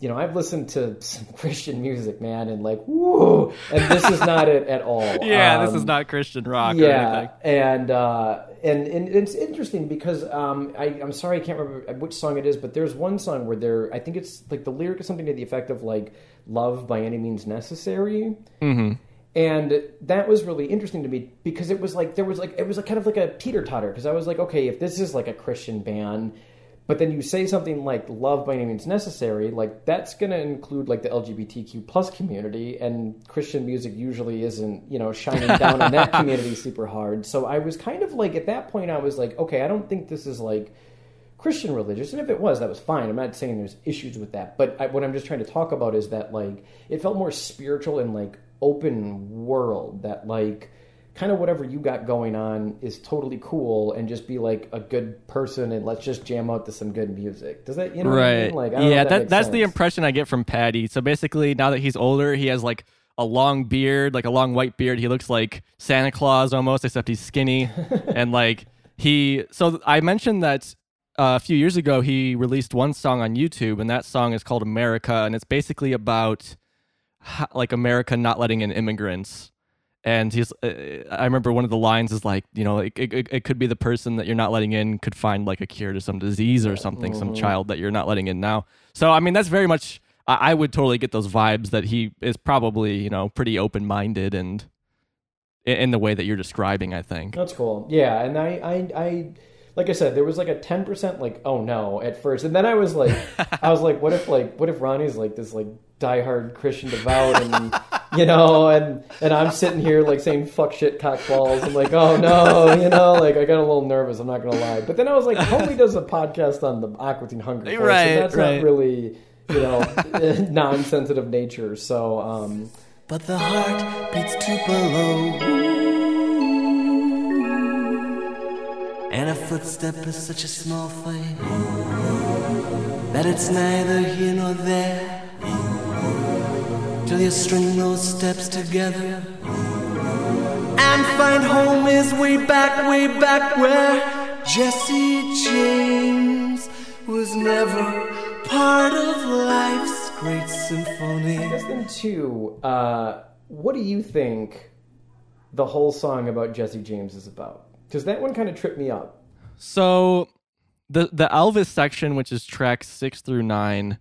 you know, I've listened to some Christian music, man, and like, woo, and this is not it at all. Yeah, this Um, is not Christian rock or yeah, anything. and uh, and and it's interesting because um, I, I'm sorry I can't remember which song it is, but there's one song where there I think it's like the lyric is something to the effect of like "love by any means necessary," Mm-hmm. and that was really interesting to me because it was like there was like it was like kind of like a teeter totter because I was like, okay, if this is like a Christian band. But then you say something like "love by any means necessary," like that's going to include like the LGBTQ plus community, and Christian music usually isn't, you know, shining down on that community super hard. So I was kind of like at that point, I was like, okay, I don't think this is like Christian religious, and if it was, that was fine. I'm not saying there's issues with that, but I, what I'm just trying to talk about is that like it felt more spiritual and like open world. That like kind of whatever you got going on is totally cool, and just be like a good person, and let's just jam out to some good music. Does that you know what I Right. mean? Like I yeah, that, makes that's the impression I get from Paddy. So basically, now that he's older, he has like a long beard, like a long white beard. He looks like Santa Claus almost, except he's skinny. and like he, so I mentioned that uh, a few years ago he released one song on YouTube, and that song is called America, and it's basically about like America not letting in immigrants. And he's, uh, I remember one of the lines is like, you know, it, it, it could be the person that you're not letting in could find like a cure to some disease or something, some child that you're not letting in now. So, I mean, that's very much I, I would totally get those vibes that he is probably you know pretty open minded and in, in the way that you're describing. I think. That's cool. Yeah, and I, I, I, like I said, there was like a ten percent like, oh no, at first, and then I was like, I was like, what if like, what if Ronnie's like this like diehard Christian devout, and you know, and and I'm sitting here like saying fuck shit cockballs. I'm like, oh no, you know, like I got a little nervous. I'm not gonna lie, but then I was like, Homie does a podcast on the Aqua Teen Hunger Force, Right, and that's right. not really. You know, non-sensitive nature. So, um, But the heart beats Tupelo. And a footstep is such a small thing that it's neither here nor there. Till you string those steps together and find home is way back, way back where Jesse James was never part of life's great symphony. guess then too, uh, what do you think the whole song about Jesse James is about? Because that one kind of tripped me up. So the the Elvis section, which is tracks six through nine,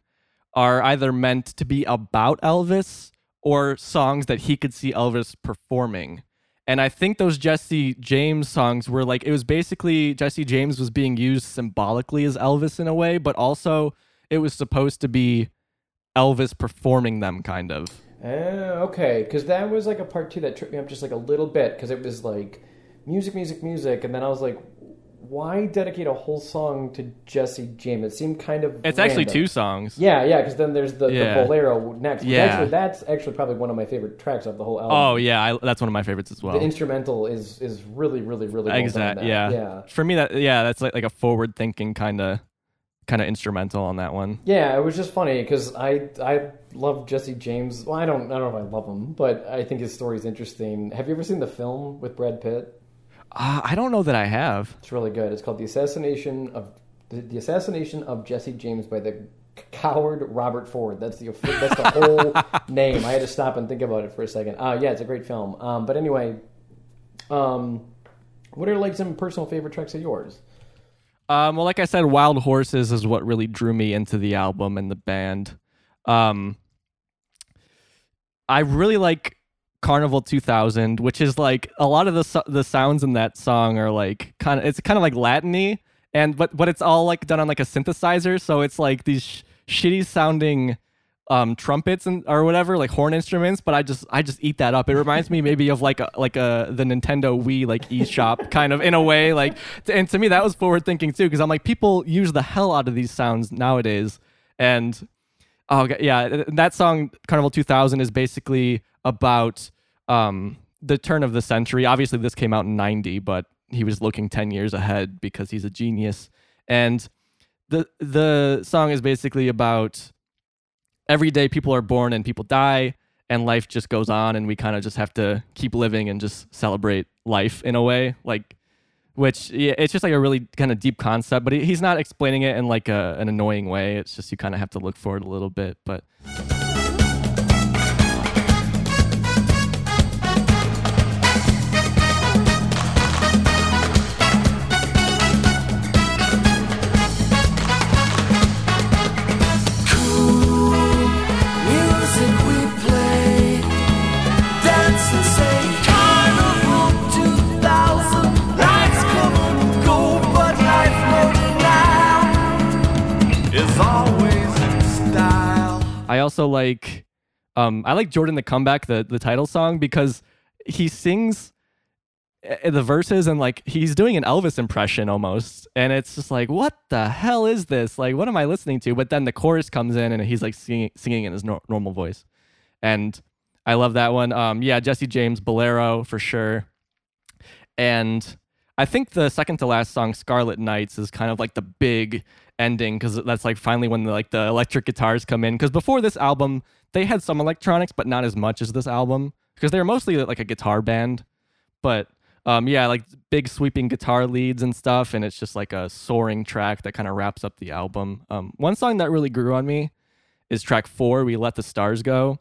are either meant to be about Elvis or songs that he could see Elvis performing. And I think those Jesse James songs were like it was basically Jesse James was being used symbolically as Elvis in a way, but also it was supposed to be Elvis performing them kind of. Uh, okay, because that was like a part two that tripped me up just like a little bit because it was like music, music, music, and then I was like, why dedicate a whole song to Jesse James? It seemed kind of It's actually two songs. Yeah, yeah, because then there's the, Yeah. the bolero next. Yeah. actually, that's actually probably one of my favorite tracks of the whole album. Oh yeah, I, that's one of my favorites as well. the instrumental is is really, really, really well exact done. yeah. yeah. For me that yeah, that's like like a forward thinking kind of kind of instrumental on that one. Yeah, it was just funny because I I love Jesse James. Well, I don't I don't know if I love him, but I think his story is interesting. Have you ever seen the film with Brad Pitt? Uh, I don't know that I have. It's really good. It's called The Assassination of the, the Assassination of Jesse James by the coward Robert Ford. That's the that's the whole name. I had to stop and think about it for a second. Uh, yeah, it's a great film. Um, but anyway, um, what are like some personal favorite tracks of yours? Um, well, like I said, Wild Horses is what really drew me into the album and the band. Um, I really like Carnival 2000, which is like a lot of the the sounds in that song are like kind of it's kind of like Latiny, and but but it's all like done on like a synthesizer, so it's like these sh- shitty sounding um trumpets and or whatever like horn instruments but i just i just eat that up. It reminds me maybe of like a like a the nintendo wii like eShop kind of in a way like and to me that was forward thinking too because i'm like people use the hell out of these sounds nowadays and oh yeah that song carnival 2000 is basically about um the turn of the century. Obviously this came out in 90 but he was looking 10 years ahead because he's a genius. And the the song is basically about every day people are born and people die and life just goes on and we kind of just have to keep living and just celebrate life in a way like which yeah, it's just like a really kind of deep concept but he, he's not explaining it in like a, an annoying way. It's just you kind of have to look for it a little bit but I also like um I like Jordan the Comeback, the the title song, because he sings uh, the verses and like he's doing an Elvis impression almost. And it's just like, what the hell is this? Like, what am I listening to? But then the chorus comes in and he's like singing singing in his nor- normal voice. And I love that one. Um yeah, Jesse James Bolero for sure. And I think the second to last song, Scarlet Nights, is kind of like the big ending because that's like finally when the, like the electric guitars come in. Because before this album, they had some electronics, but not as much as this album because they were mostly like a guitar band. But um, yeah, like big sweeping guitar leads and stuff, and it's just like a soaring track that kind of wraps up the album. Um, one song that really grew on me is track four, "We Let the Stars Go."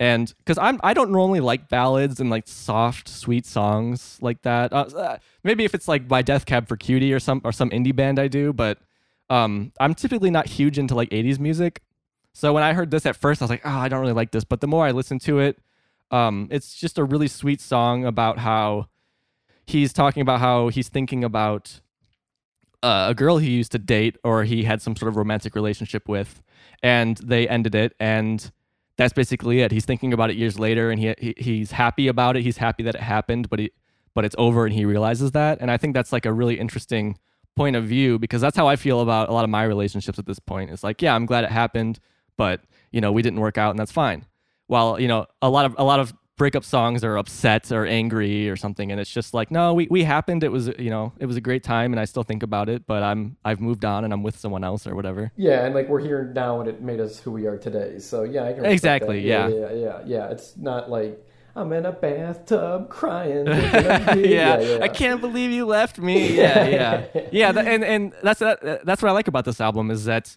and because I'm I don't normally like ballads and like soft sweet songs like that. Uh, uh, maybe if it's like by Death Cab for Cutie or some or some indie band I do, but um, I'm typically not huge into like '80s music. So when I heard this at first, I was like, oh, I don't really like this. But the more I listen to it, um, it's just a really sweet song about how he's talking about how he's thinking about uh, a girl he used to date or he had some sort of romantic relationship with, and they ended it. And that's basically it. He's thinking about it years later, and he, he he's happy about it. He's happy that it happened, but he but it's over, and he realizes that. And I think that's like a really interesting point of view because that's how I feel about a lot of my relationships at this point. It's like, yeah, I'm glad it happened, but you know, we didn't work out, and that's fine. While you know, a lot of a lot of breakup songs are upset or angry or something and it's just like no we, we happened it was you know it was a great time and i still think about it but i'm i've moved on and i'm with someone else or whatever Yeah, and like we're here now, and it made us who we are today. So yeah, I can Exactly, that. yeah. yeah, yeah, yeah. It's not like I'm in a bathtub crying. of you. yeah, I can't believe you left me. Yeah, yeah, yeah. tha- and and that's that, that's what I like about this album is that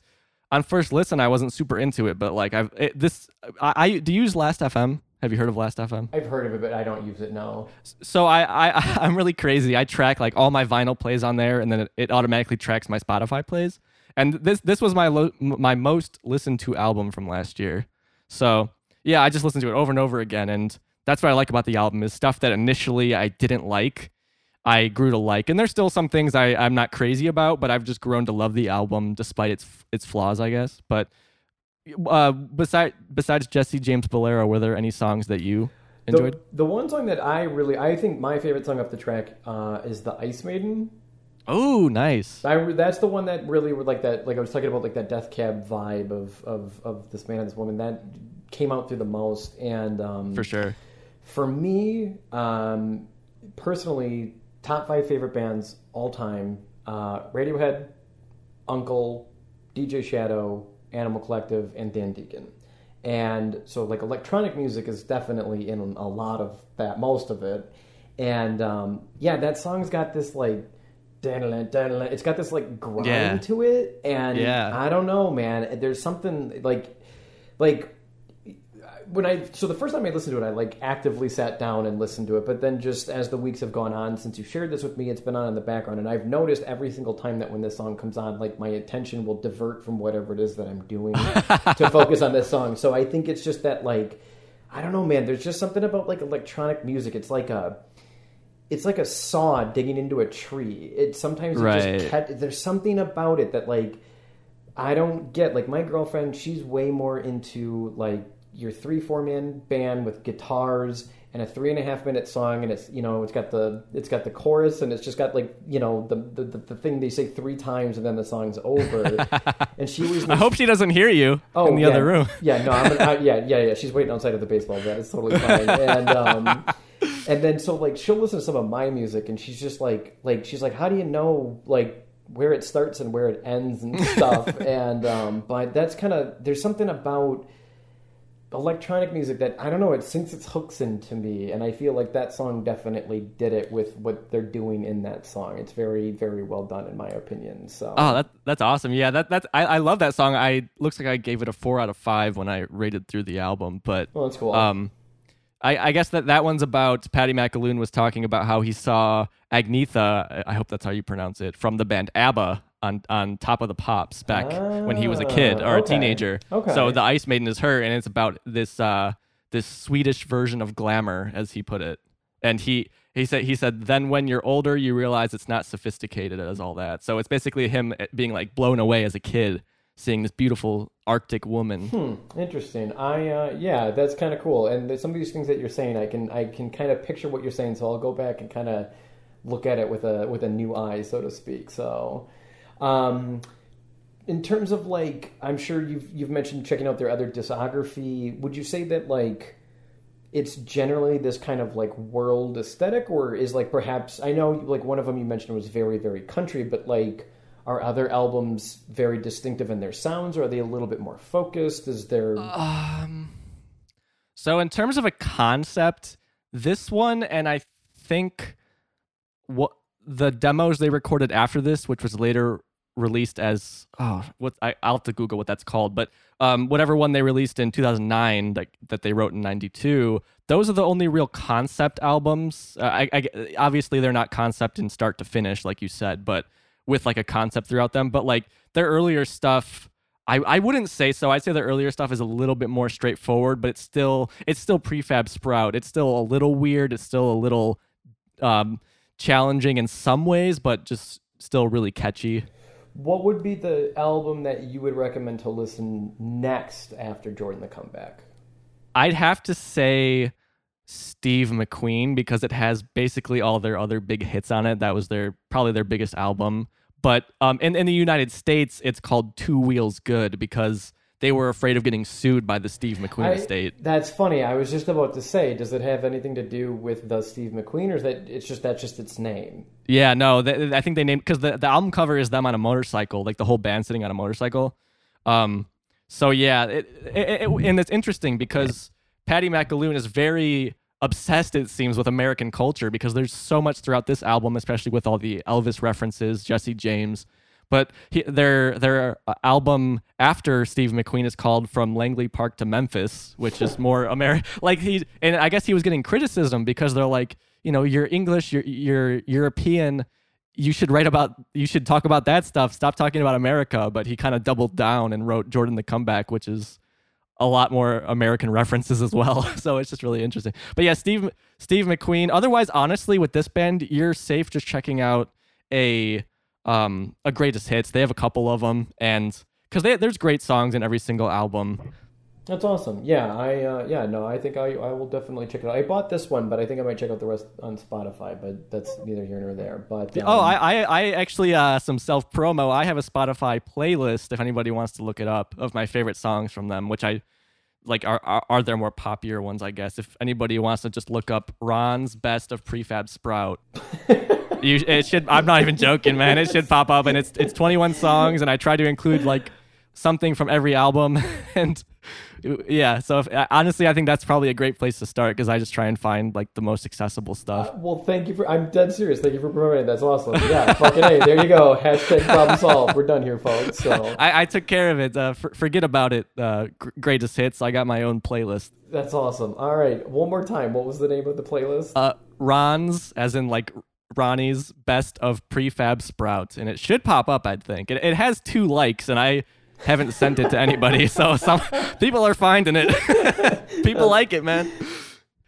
on first listen I wasn't super into it, but like I've it, this I, I do you use Last FM? Have you heard of Last FM? I've heard of it, but I don't use it now. So I, I I'm really crazy. I track like all my vinyl plays on there, and then it, it automatically tracks my Spotify plays. And this this was my lo- my most listened to album from last year. So yeah, I just listened to it over and over again, and that's what I like about the album is stuff that initially I didn't like, I grew to like. And there's still some things I I'm not crazy about, but I've just grown to love the album despite its its flaws, I guess. But uh, besides besides Jesse James Bolero, were there any songs that you enjoyed? The, the one song that I really, I think my favorite song off the track uh, is the Ice Maiden. Oh, nice. I, that's the one that really would like that. Like I was talking about, like that death cab vibe of of of this man and this woman that came out through the most. And um, For sure. For me, um, personally, top five favorite bands all time: uh, Radiohead, UNKLE, DJ Shadow, Animal Collective, and Dan Deacon. And so, like, electronic music is definitely in a lot of that, most of it. And um, yeah, that song's got this like, it's got this like grind Yeah. to it, and Yeah. I don't know, man. There's something like, like when I so the first time I listened to it, I like actively sat down and listened to it. But then just as the weeks have gone on, since you shared this with me, it's been on in the background, and I've noticed every single time that when this song comes on, like my attention will divert from whatever it is that I'm doing to focus on this song. So I think it's just that like I don't know, man. There's just something about like electronic music. It's like a it's like a saw digging into a tree. It sometimes it Right. just cat, there's something about it that like I don't get. Like my girlfriend, she's way more into like your three four man band with guitars and a three and a half minute song, and it's you know it's got the it's got the chorus and it's just got like you know the the, the, thing they say three times and then the song's over. and she always I hope she doesn't hear you oh, in the yeah. other room. Yeah, no, I'm I, yeah, yeah, yeah. She's waiting outside of the baseball bat. It's totally fine. And um, and then so like she'll listen to some of my music, and she's just like like she's like, how do you know like where it starts and where it ends and stuff? and um, but that's kind of there's something about electronic music that I don't know. It sinks its hooks into me, and I feel like that song definitely did it with what they're doing in that song. It's very very well done in my opinion. So Oh, that that's awesome. Yeah, that that's I, I love that song. I looks like I gave it a four out of five when I rated through the album. But well, that's cool. um, I, I guess that that one's about Paddy McAloon was talking about how he saw Agnetha. I hope that's how you pronounce it from the band ABBA on on Top of the Pops back when he was a kid or a teenager. Okay. So the Ice Maiden is her, and it's about this uh this Swedish version of glamour, as he put it. And he he said he said then when you're older, you realize it's not sophisticated as all that. So it's basically him eh, being like blown away as a kid, seeing this beautiful Arctic woman. Hmm, interesting. I uh, yeah, that's kind of cool. And some of these things that you're saying, I can I can kind of picture what you're saying. So I'll go back and kind of look at it with a with a new eye, so to speak. So, um, in terms of like, I'm sure you've you've mentioned checking out their other discography. Would you say that like it's generally this kind of like world aesthetic, or is like perhaps I know like one of them you mentioned was very very country, but like. Are other albums very distinctive in their sounds, or are they a little bit more focused? Is there Um, so in terms of a concept, this one and I think what the demos they recorded after this, which was later released as oh what I, I'll have to Google what that's called, but um whatever one they released in 2009 that that they wrote in 92, those are the only real concept albums. Uh, I, I obviously they're not concept in start to finish like you said, but with like a concept throughout them. But like their earlier stuff, I, I wouldn't say so. I'd say the earlier stuff is a little bit more straightforward, but it's still it's still prefab sprout. It's still a little weird. It's still a little um, challenging in some ways, but just still really catchy. What would be the album that you would recommend to listen next after Jordan the Comeback? I'd have to say Steve McQueen because it has basically all their other big hits on it. That was their probably their biggest album. But um, in in the United States, it's called Two Wheels Good because they were afraid of getting sued by the Steve McQueen I- estate. That's funny. I was just about to say, does it have anything to do with the Steve McQueen, or is that it's just that's just its name? Yeah, no, th- I think they named because the, the album cover is them on a motorcycle, like the whole band sitting on a motorcycle. Um, so yeah, it, it, it, and it's interesting because Paddy McAloon is very obsessed, it seems, with American culture because there's so much throughout this album, especially with all the Elvis references, Jesse James. But he, their their uh, album after Steve McQueen is called "From Langley Park to Memphis," which is more American. Like he, and I guess he was getting criticism because they're like, you know, you're English, you're you're European. You should write about, you should talk about that stuff. Stop talking about America. But he kind of doubled down and wrote Jordan the Comeback, which is a lot more American references as well. So it's just really interesting. But yeah, Steve Steve McQueen. Otherwise, honestly, with this band, you're safe just checking out a um a greatest hits. They have a couple of them, and because there's great songs in every single album. That's awesome. Yeah, I uh, yeah no, I think I I will definitely check it out. I bought this one, but I think I might check out the rest on Spotify. But that's neither here nor there. But um, Oh, I, I, I actually uh, some self promo. I have a Spotify playlist if anybody wants to look it up of my favorite songs from them, which I like are are, are their more popular ones, I guess. If anybody wants to just look up Ron's best of prefab sprout. You, it should. I'm not even joking, man. It should pop up, and it's it's 21 songs, and I try to include like something from every album, and yeah. So if, honestly, I think that's probably a great place to start because I just try and find like the most accessible stuff. Well, thank you for. I'm dead serious. Thank you for promoting. That's awesome. Yeah, fucking hey, there you go. Hashtag problem solved. We're done here, folks. So I, I took care of it. Uh, for, forget about it. Uh, gr- greatest hits. I got my own playlist. that's awesome. All right, one more time. What was the name of the playlist? Uh, Ron's, as in like Ronnie's best of prefab sprouts, and it should pop up. I think it, it has two likes, and I haven't sent it to anybody, so some people are finding it. people like it, man.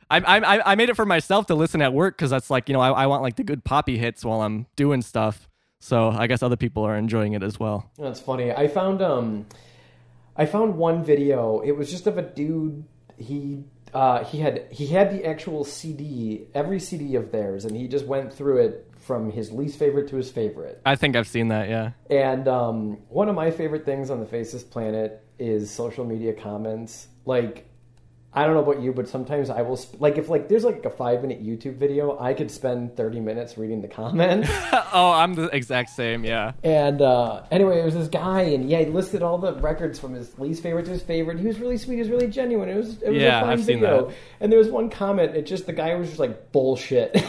I, I I made it for myself to listen at work because that's like you know I, I want like the good poppy hits while I'm doing stuff. So I guess other people are enjoying it as well. That's funny. I found um, I found one video. It was just of a dude. He uh, he had he had the actual CD, every CD of theirs, and he just went through it from his least favorite to his favorite. I think I've seen that. Yeah. And um, one of my favorite things on the face of this planet is social media comments. Like, I don't know about you, but sometimes I will sp- like if like there's like a five minute YouTube video, I could spend thirty minutes reading the comments. oh, I'm the exact same. Yeah. And uh, anyway, it was this guy, and yeah, he listed all the records from his least favorite to his favorite. He was really sweet. He was really genuine. It was it was Yeah, a fun I've seen video. that. And there was one comment. It just the guy was just like bullshit.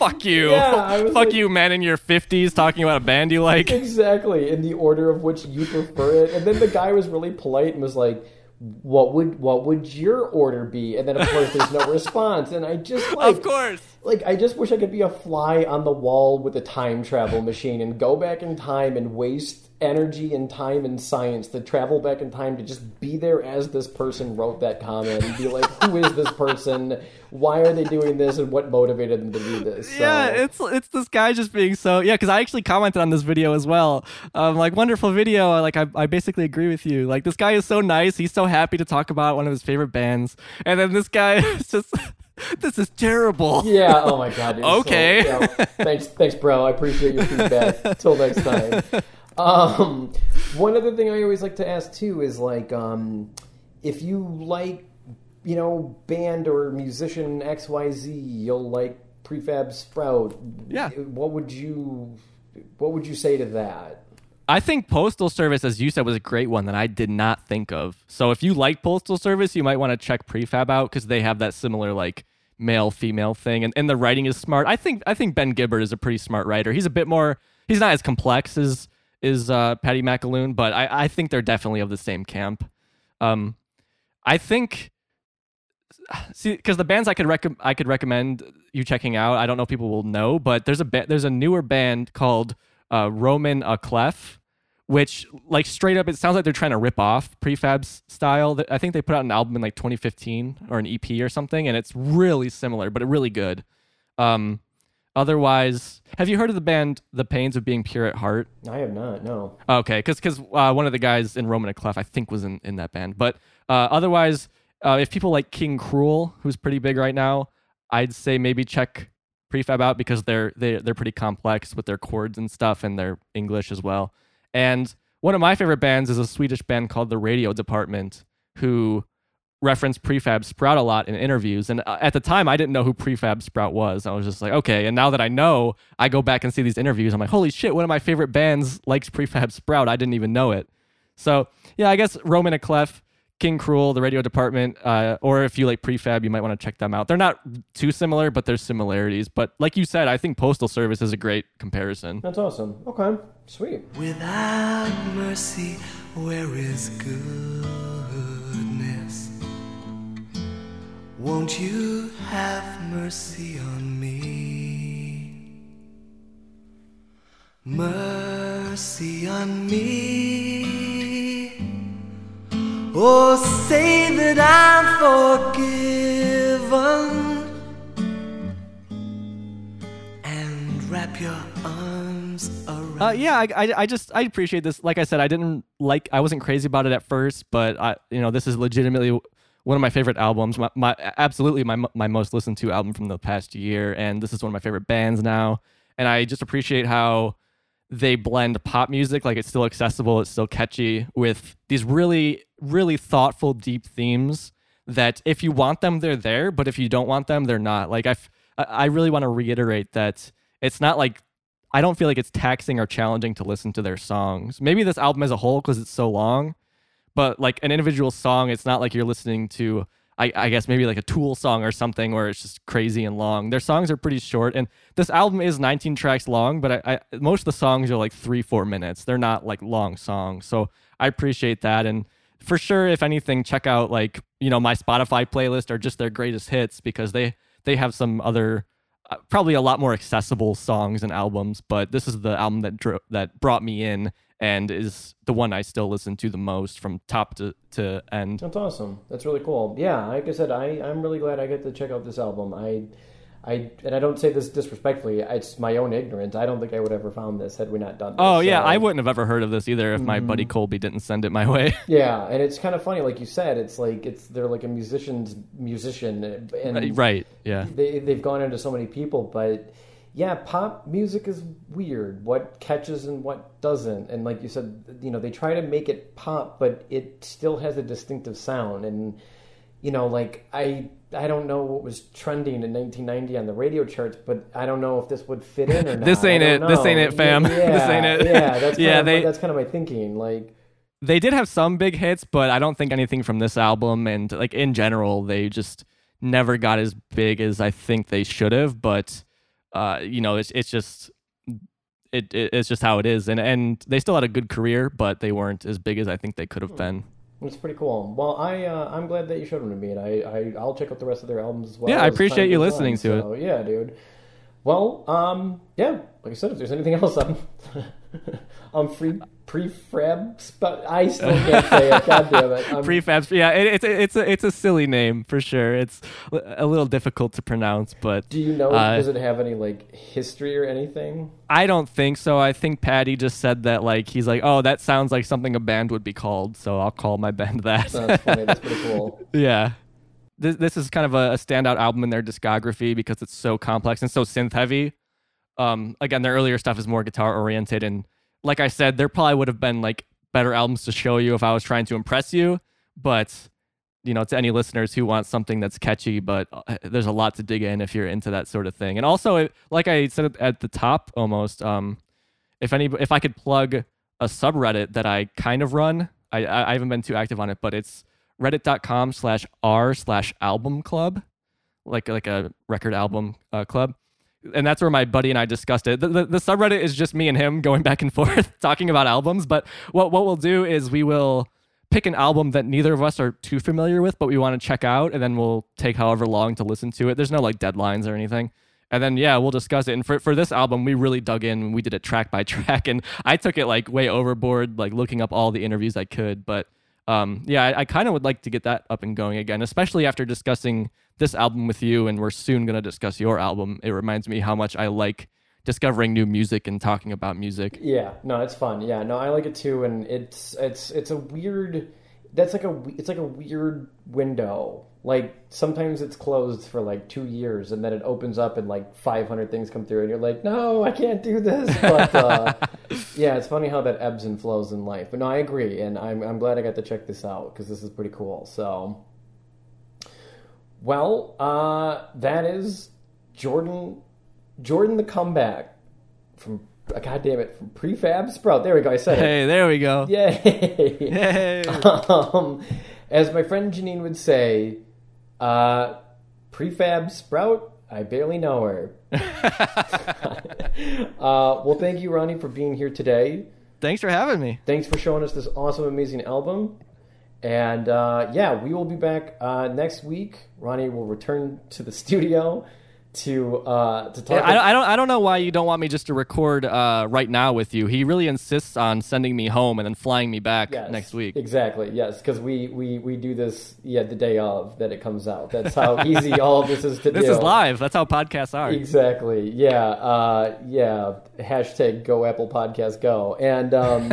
it was just Fuck you. Yeah, Fuck like- you, man in your 50s talking about a band you like. exactly in the order of which you prefer it. And then the guy was really polite and was like, "What would what would your order be?" And then of course there's no response. And I just like of course. like I just wish I could be a fly on the wall with a time travel machine and go back in time and waste energy and time and science to travel back in time to just be there as this person wrote that comment and be like, who is this person? Why are they doing this? And what motivated them to do this? So, Yeah, it's it's this guy just being so yeah. Because I actually commented on this video as well. Um, like wonderful video. Like I, I basically agree with you. Like this guy is so nice. He's so happy to talk about one of his favorite bands, and then this guy is just this is terrible. yeah. Oh my god. So, Okay. yeah, thanks, thanks, bro. I appreciate your feedback. Till next time. Um, one other thing I always like to ask too is like, um, if you like, you know, band or musician X Y Z, you'll like Prefab Sprout. Yeah. What would you, what would you say to that? I think Postal Service, as you said, was a great one that I did not think of. So if you like Postal Service, you might want to check Prefab out because they have that similar like male female thing, and, and the writing is smart. I think I think Ben Gibbard is a pretty smart writer. He's a bit more. He's not as complex as is uh, Paddy McAloon, but I, I think they're definitely of the same camp. Um, I think see because the bands I could rec- I could recommend you checking out. I don't know if people will know, but there's a ba- there's a newer band called uh, Roman a Clef, which like straight up, it sounds like they're trying to rip off Prefab's style. I think they put out an album in like 2015 or an EP or something, and it's really similar, but really good. Um, otherwise, have you heard of the band The Pains of Being Pure at Heart? I have not. No. Okay, because because uh, one of the guys in Roman and Clef, I think, was in, in that band. But uh, otherwise, uh, if people like King Krule, who's pretty big right now, I'd say maybe check Prefab out because they're they they're pretty complex with their chords and stuff, and their English as well. And one of my favorite bands is a Swedish band called the Radio Department, who reference Prefab Sprout a lot in interviews. And uh, at the time, I didn't know who Prefab Sprout was. I was just like, okay. And now that I know, I go back and see these interviews. I'm like, holy shit, one of my favorite bands likes Prefab Sprout. I didn't even know it. So yeah, I guess Roman and Clef, King Krule, the Radio Department, uh, or if you like Prefab, you might want to check them out. They're not too similar, but there's similarities. But like you said, I think Postal Service is a great comparison. That's awesome. Okay. Sweet. Without mercy, where is goodness? Won't you have mercy on me? Mercy on me. Oh, say that I'm forgiven and wrap your arms around. Uh, yeah, I, I, I just I appreciate this. Like I said, I didn't like I wasn't crazy about it at first, but I you know this is legitimately one of my favorite albums. My, my absolutely my my most listened to album from the past year, and this is one of my favorite bands now. And I just appreciate how they blend pop music, like it's still accessible, it's still catchy, with these really really thoughtful, deep themes. That if you want them, they're there, but if you don't want them, they're not. Like I, I really want to reiterate that it's not like I don't feel like it's taxing or challenging to listen to their songs. Maybe this album as a whole because it's so long, but like an individual song, it's not like you're listening to. I, I guess maybe like a Tool song or something where it's just crazy and long. Their songs are pretty short, and this album is 19 tracks long, but I, I most of the songs are like three, four minutes. They're not like long songs, so I appreciate that. And for sure, if anything, check out like you know my Spotify playlist or just their greatest hits because they they have some other uh, probably a lot more accessible songs and albums. But this is the album that dro- that brought me in and is the one I still listen to the most from top to, to end. That's awesome. That's really cool. Yeah, like I said, I, I'm really glad I get to check out this album. I, I, and I don't say this disrespectfully. It's my own ignorance. I don't think I would ever found this had we not done. This. Oh yeah, So- I wouldn't have ever heard of this either if my buddy mm-hmm. Colby didn't send it my way. Yeah, and it's kind of funny, like you said. It's like it's they're like a musician's musician, and uh, right? Yeah. they they've gone into so many people, but yeah, pop music is weird. What catches and what doesn't, and like you said, you know, they try to make it pop, but it still has a distinctive sound. And you know, like I I don't know what was trending in 1990 on the radio charts, but I don't know if this would fit in or not. This ain't it. don't This ain't it, fam. Yeah, This ain't it. Yeah, that's kind Yeah, of, they- that's kind of my thinking. Like, They did have some big hits, but I don't think anything from this album and like in general, they just never got as big as I think they should have. But uh, you know, it's it's just it, it it's just how it is, and and they still had a good career, but they weren't as big as I think they could have been. It's pretty cool. Well, I uh, I'm glad that you showed them to me, and I, I I'll check out the rest of their albums as well. Yeah, I appreciate you listening to it. So, Yeah, dude. Well, um, yeah, like I said, if there's anything else, I'm I'm free prefab, but I still can't say it. God damn it. I'm, Prefabs, yeah, it, it's it's a it's a silly name for sure. It's a little difficult to pronounce, but do you know? uh, does it have any like history or anything? I don't think so. I think Paddy just said that like he's like, oh, that sounds like something a band would be called, so I'll call my band that. That's funny. That's pretty cool. yeah. This this is kind of a, a standout album in their discography because it's so complex and so synth heavy. Um, again, their earlier stuff is more guitar oriented, and like I said, there probably would have been like better albums to show you if I was trying to impress you. But you know, to any listeners who want something that's catchy, but uh, there's a lot to dig in if you're into that sort of thing. And also, like I said at the top, almost, um, if any, if I could plug a subreddit that I kind of run, I, I haven't been too active on it, but it's reddit.com slash r slash album club, like like a record album uh, club. And that's where my buddy and I discussed it. The, the, the subreddit is just me and him going back and forth talking about albums. But what what we'll do is we will pick an album that neither of us are too familiar with, but we want to check out, and then we'll take however long to listen to it. There's no like deadlines or anything. and then yeah, we'll discuss it. And for for this album, we really dug in. We did it track by track, and I took it like way overboard, like looking up all the interviews I could. But um, yeah, I, I kind of would like to get that up and going again, especially after discussing this album with you, and we're soon gonna discuss your album. It reminds me how much I like discovering new music and talking about music. Yeah, no, it's fun. Yeah, no, I like it too, and it's it's it's a weird. That's like a it's like a weird window. Like sometimes it's closed for like two years, and then it opens up, and like five hundred things come through, and you're like, no, I can't do this. But uh, yeah, it's funny how that ebbs and flows in life. But no, I agree, and I'm I'm glad I got to check this out because this is pretty cool. So, well, uh, that is Jordan Jordan the comeback from God damn it from prefab sprout. There we go. I said it. Hey, there we go. Yay! Yay. um, as my friend Janine would say, uh, prefab sprout. I barely know her. uh, well, thank you, Ronnie, for being here today. Thanks for having me. Thanks for showing us this awesome, amazing album. And uh, yeah, we will be back uh, next week. Ronnie will return to the studio to uh, to talk. Yeah, I, I don't I don't know why you don't want me just to record uh, right now with you. He really insists on sending me home and then flying me back Yes, next week. Exactly. Yes, because we, we we do this yeah the day of that it comes out. That's how easy all of this is to do. This is live. That's how podcasts are. Exactly. Yeah. Uh, yeah. Hashtag Go Apple Podcast Go. And um,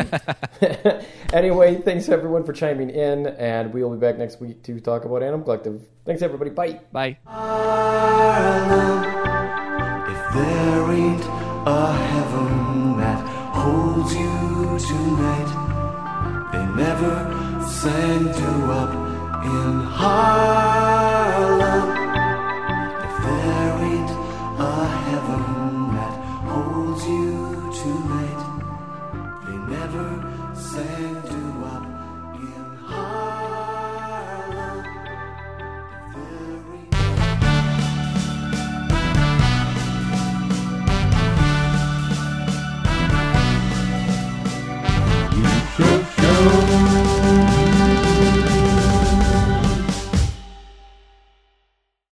anyway, thanks everyone for chiming in, and we will be back next week to talk about Animal Collective. Thanks everybody. Bye. Bye. If there ain't a heaven that holds you tonight, they never send you up in Harlem.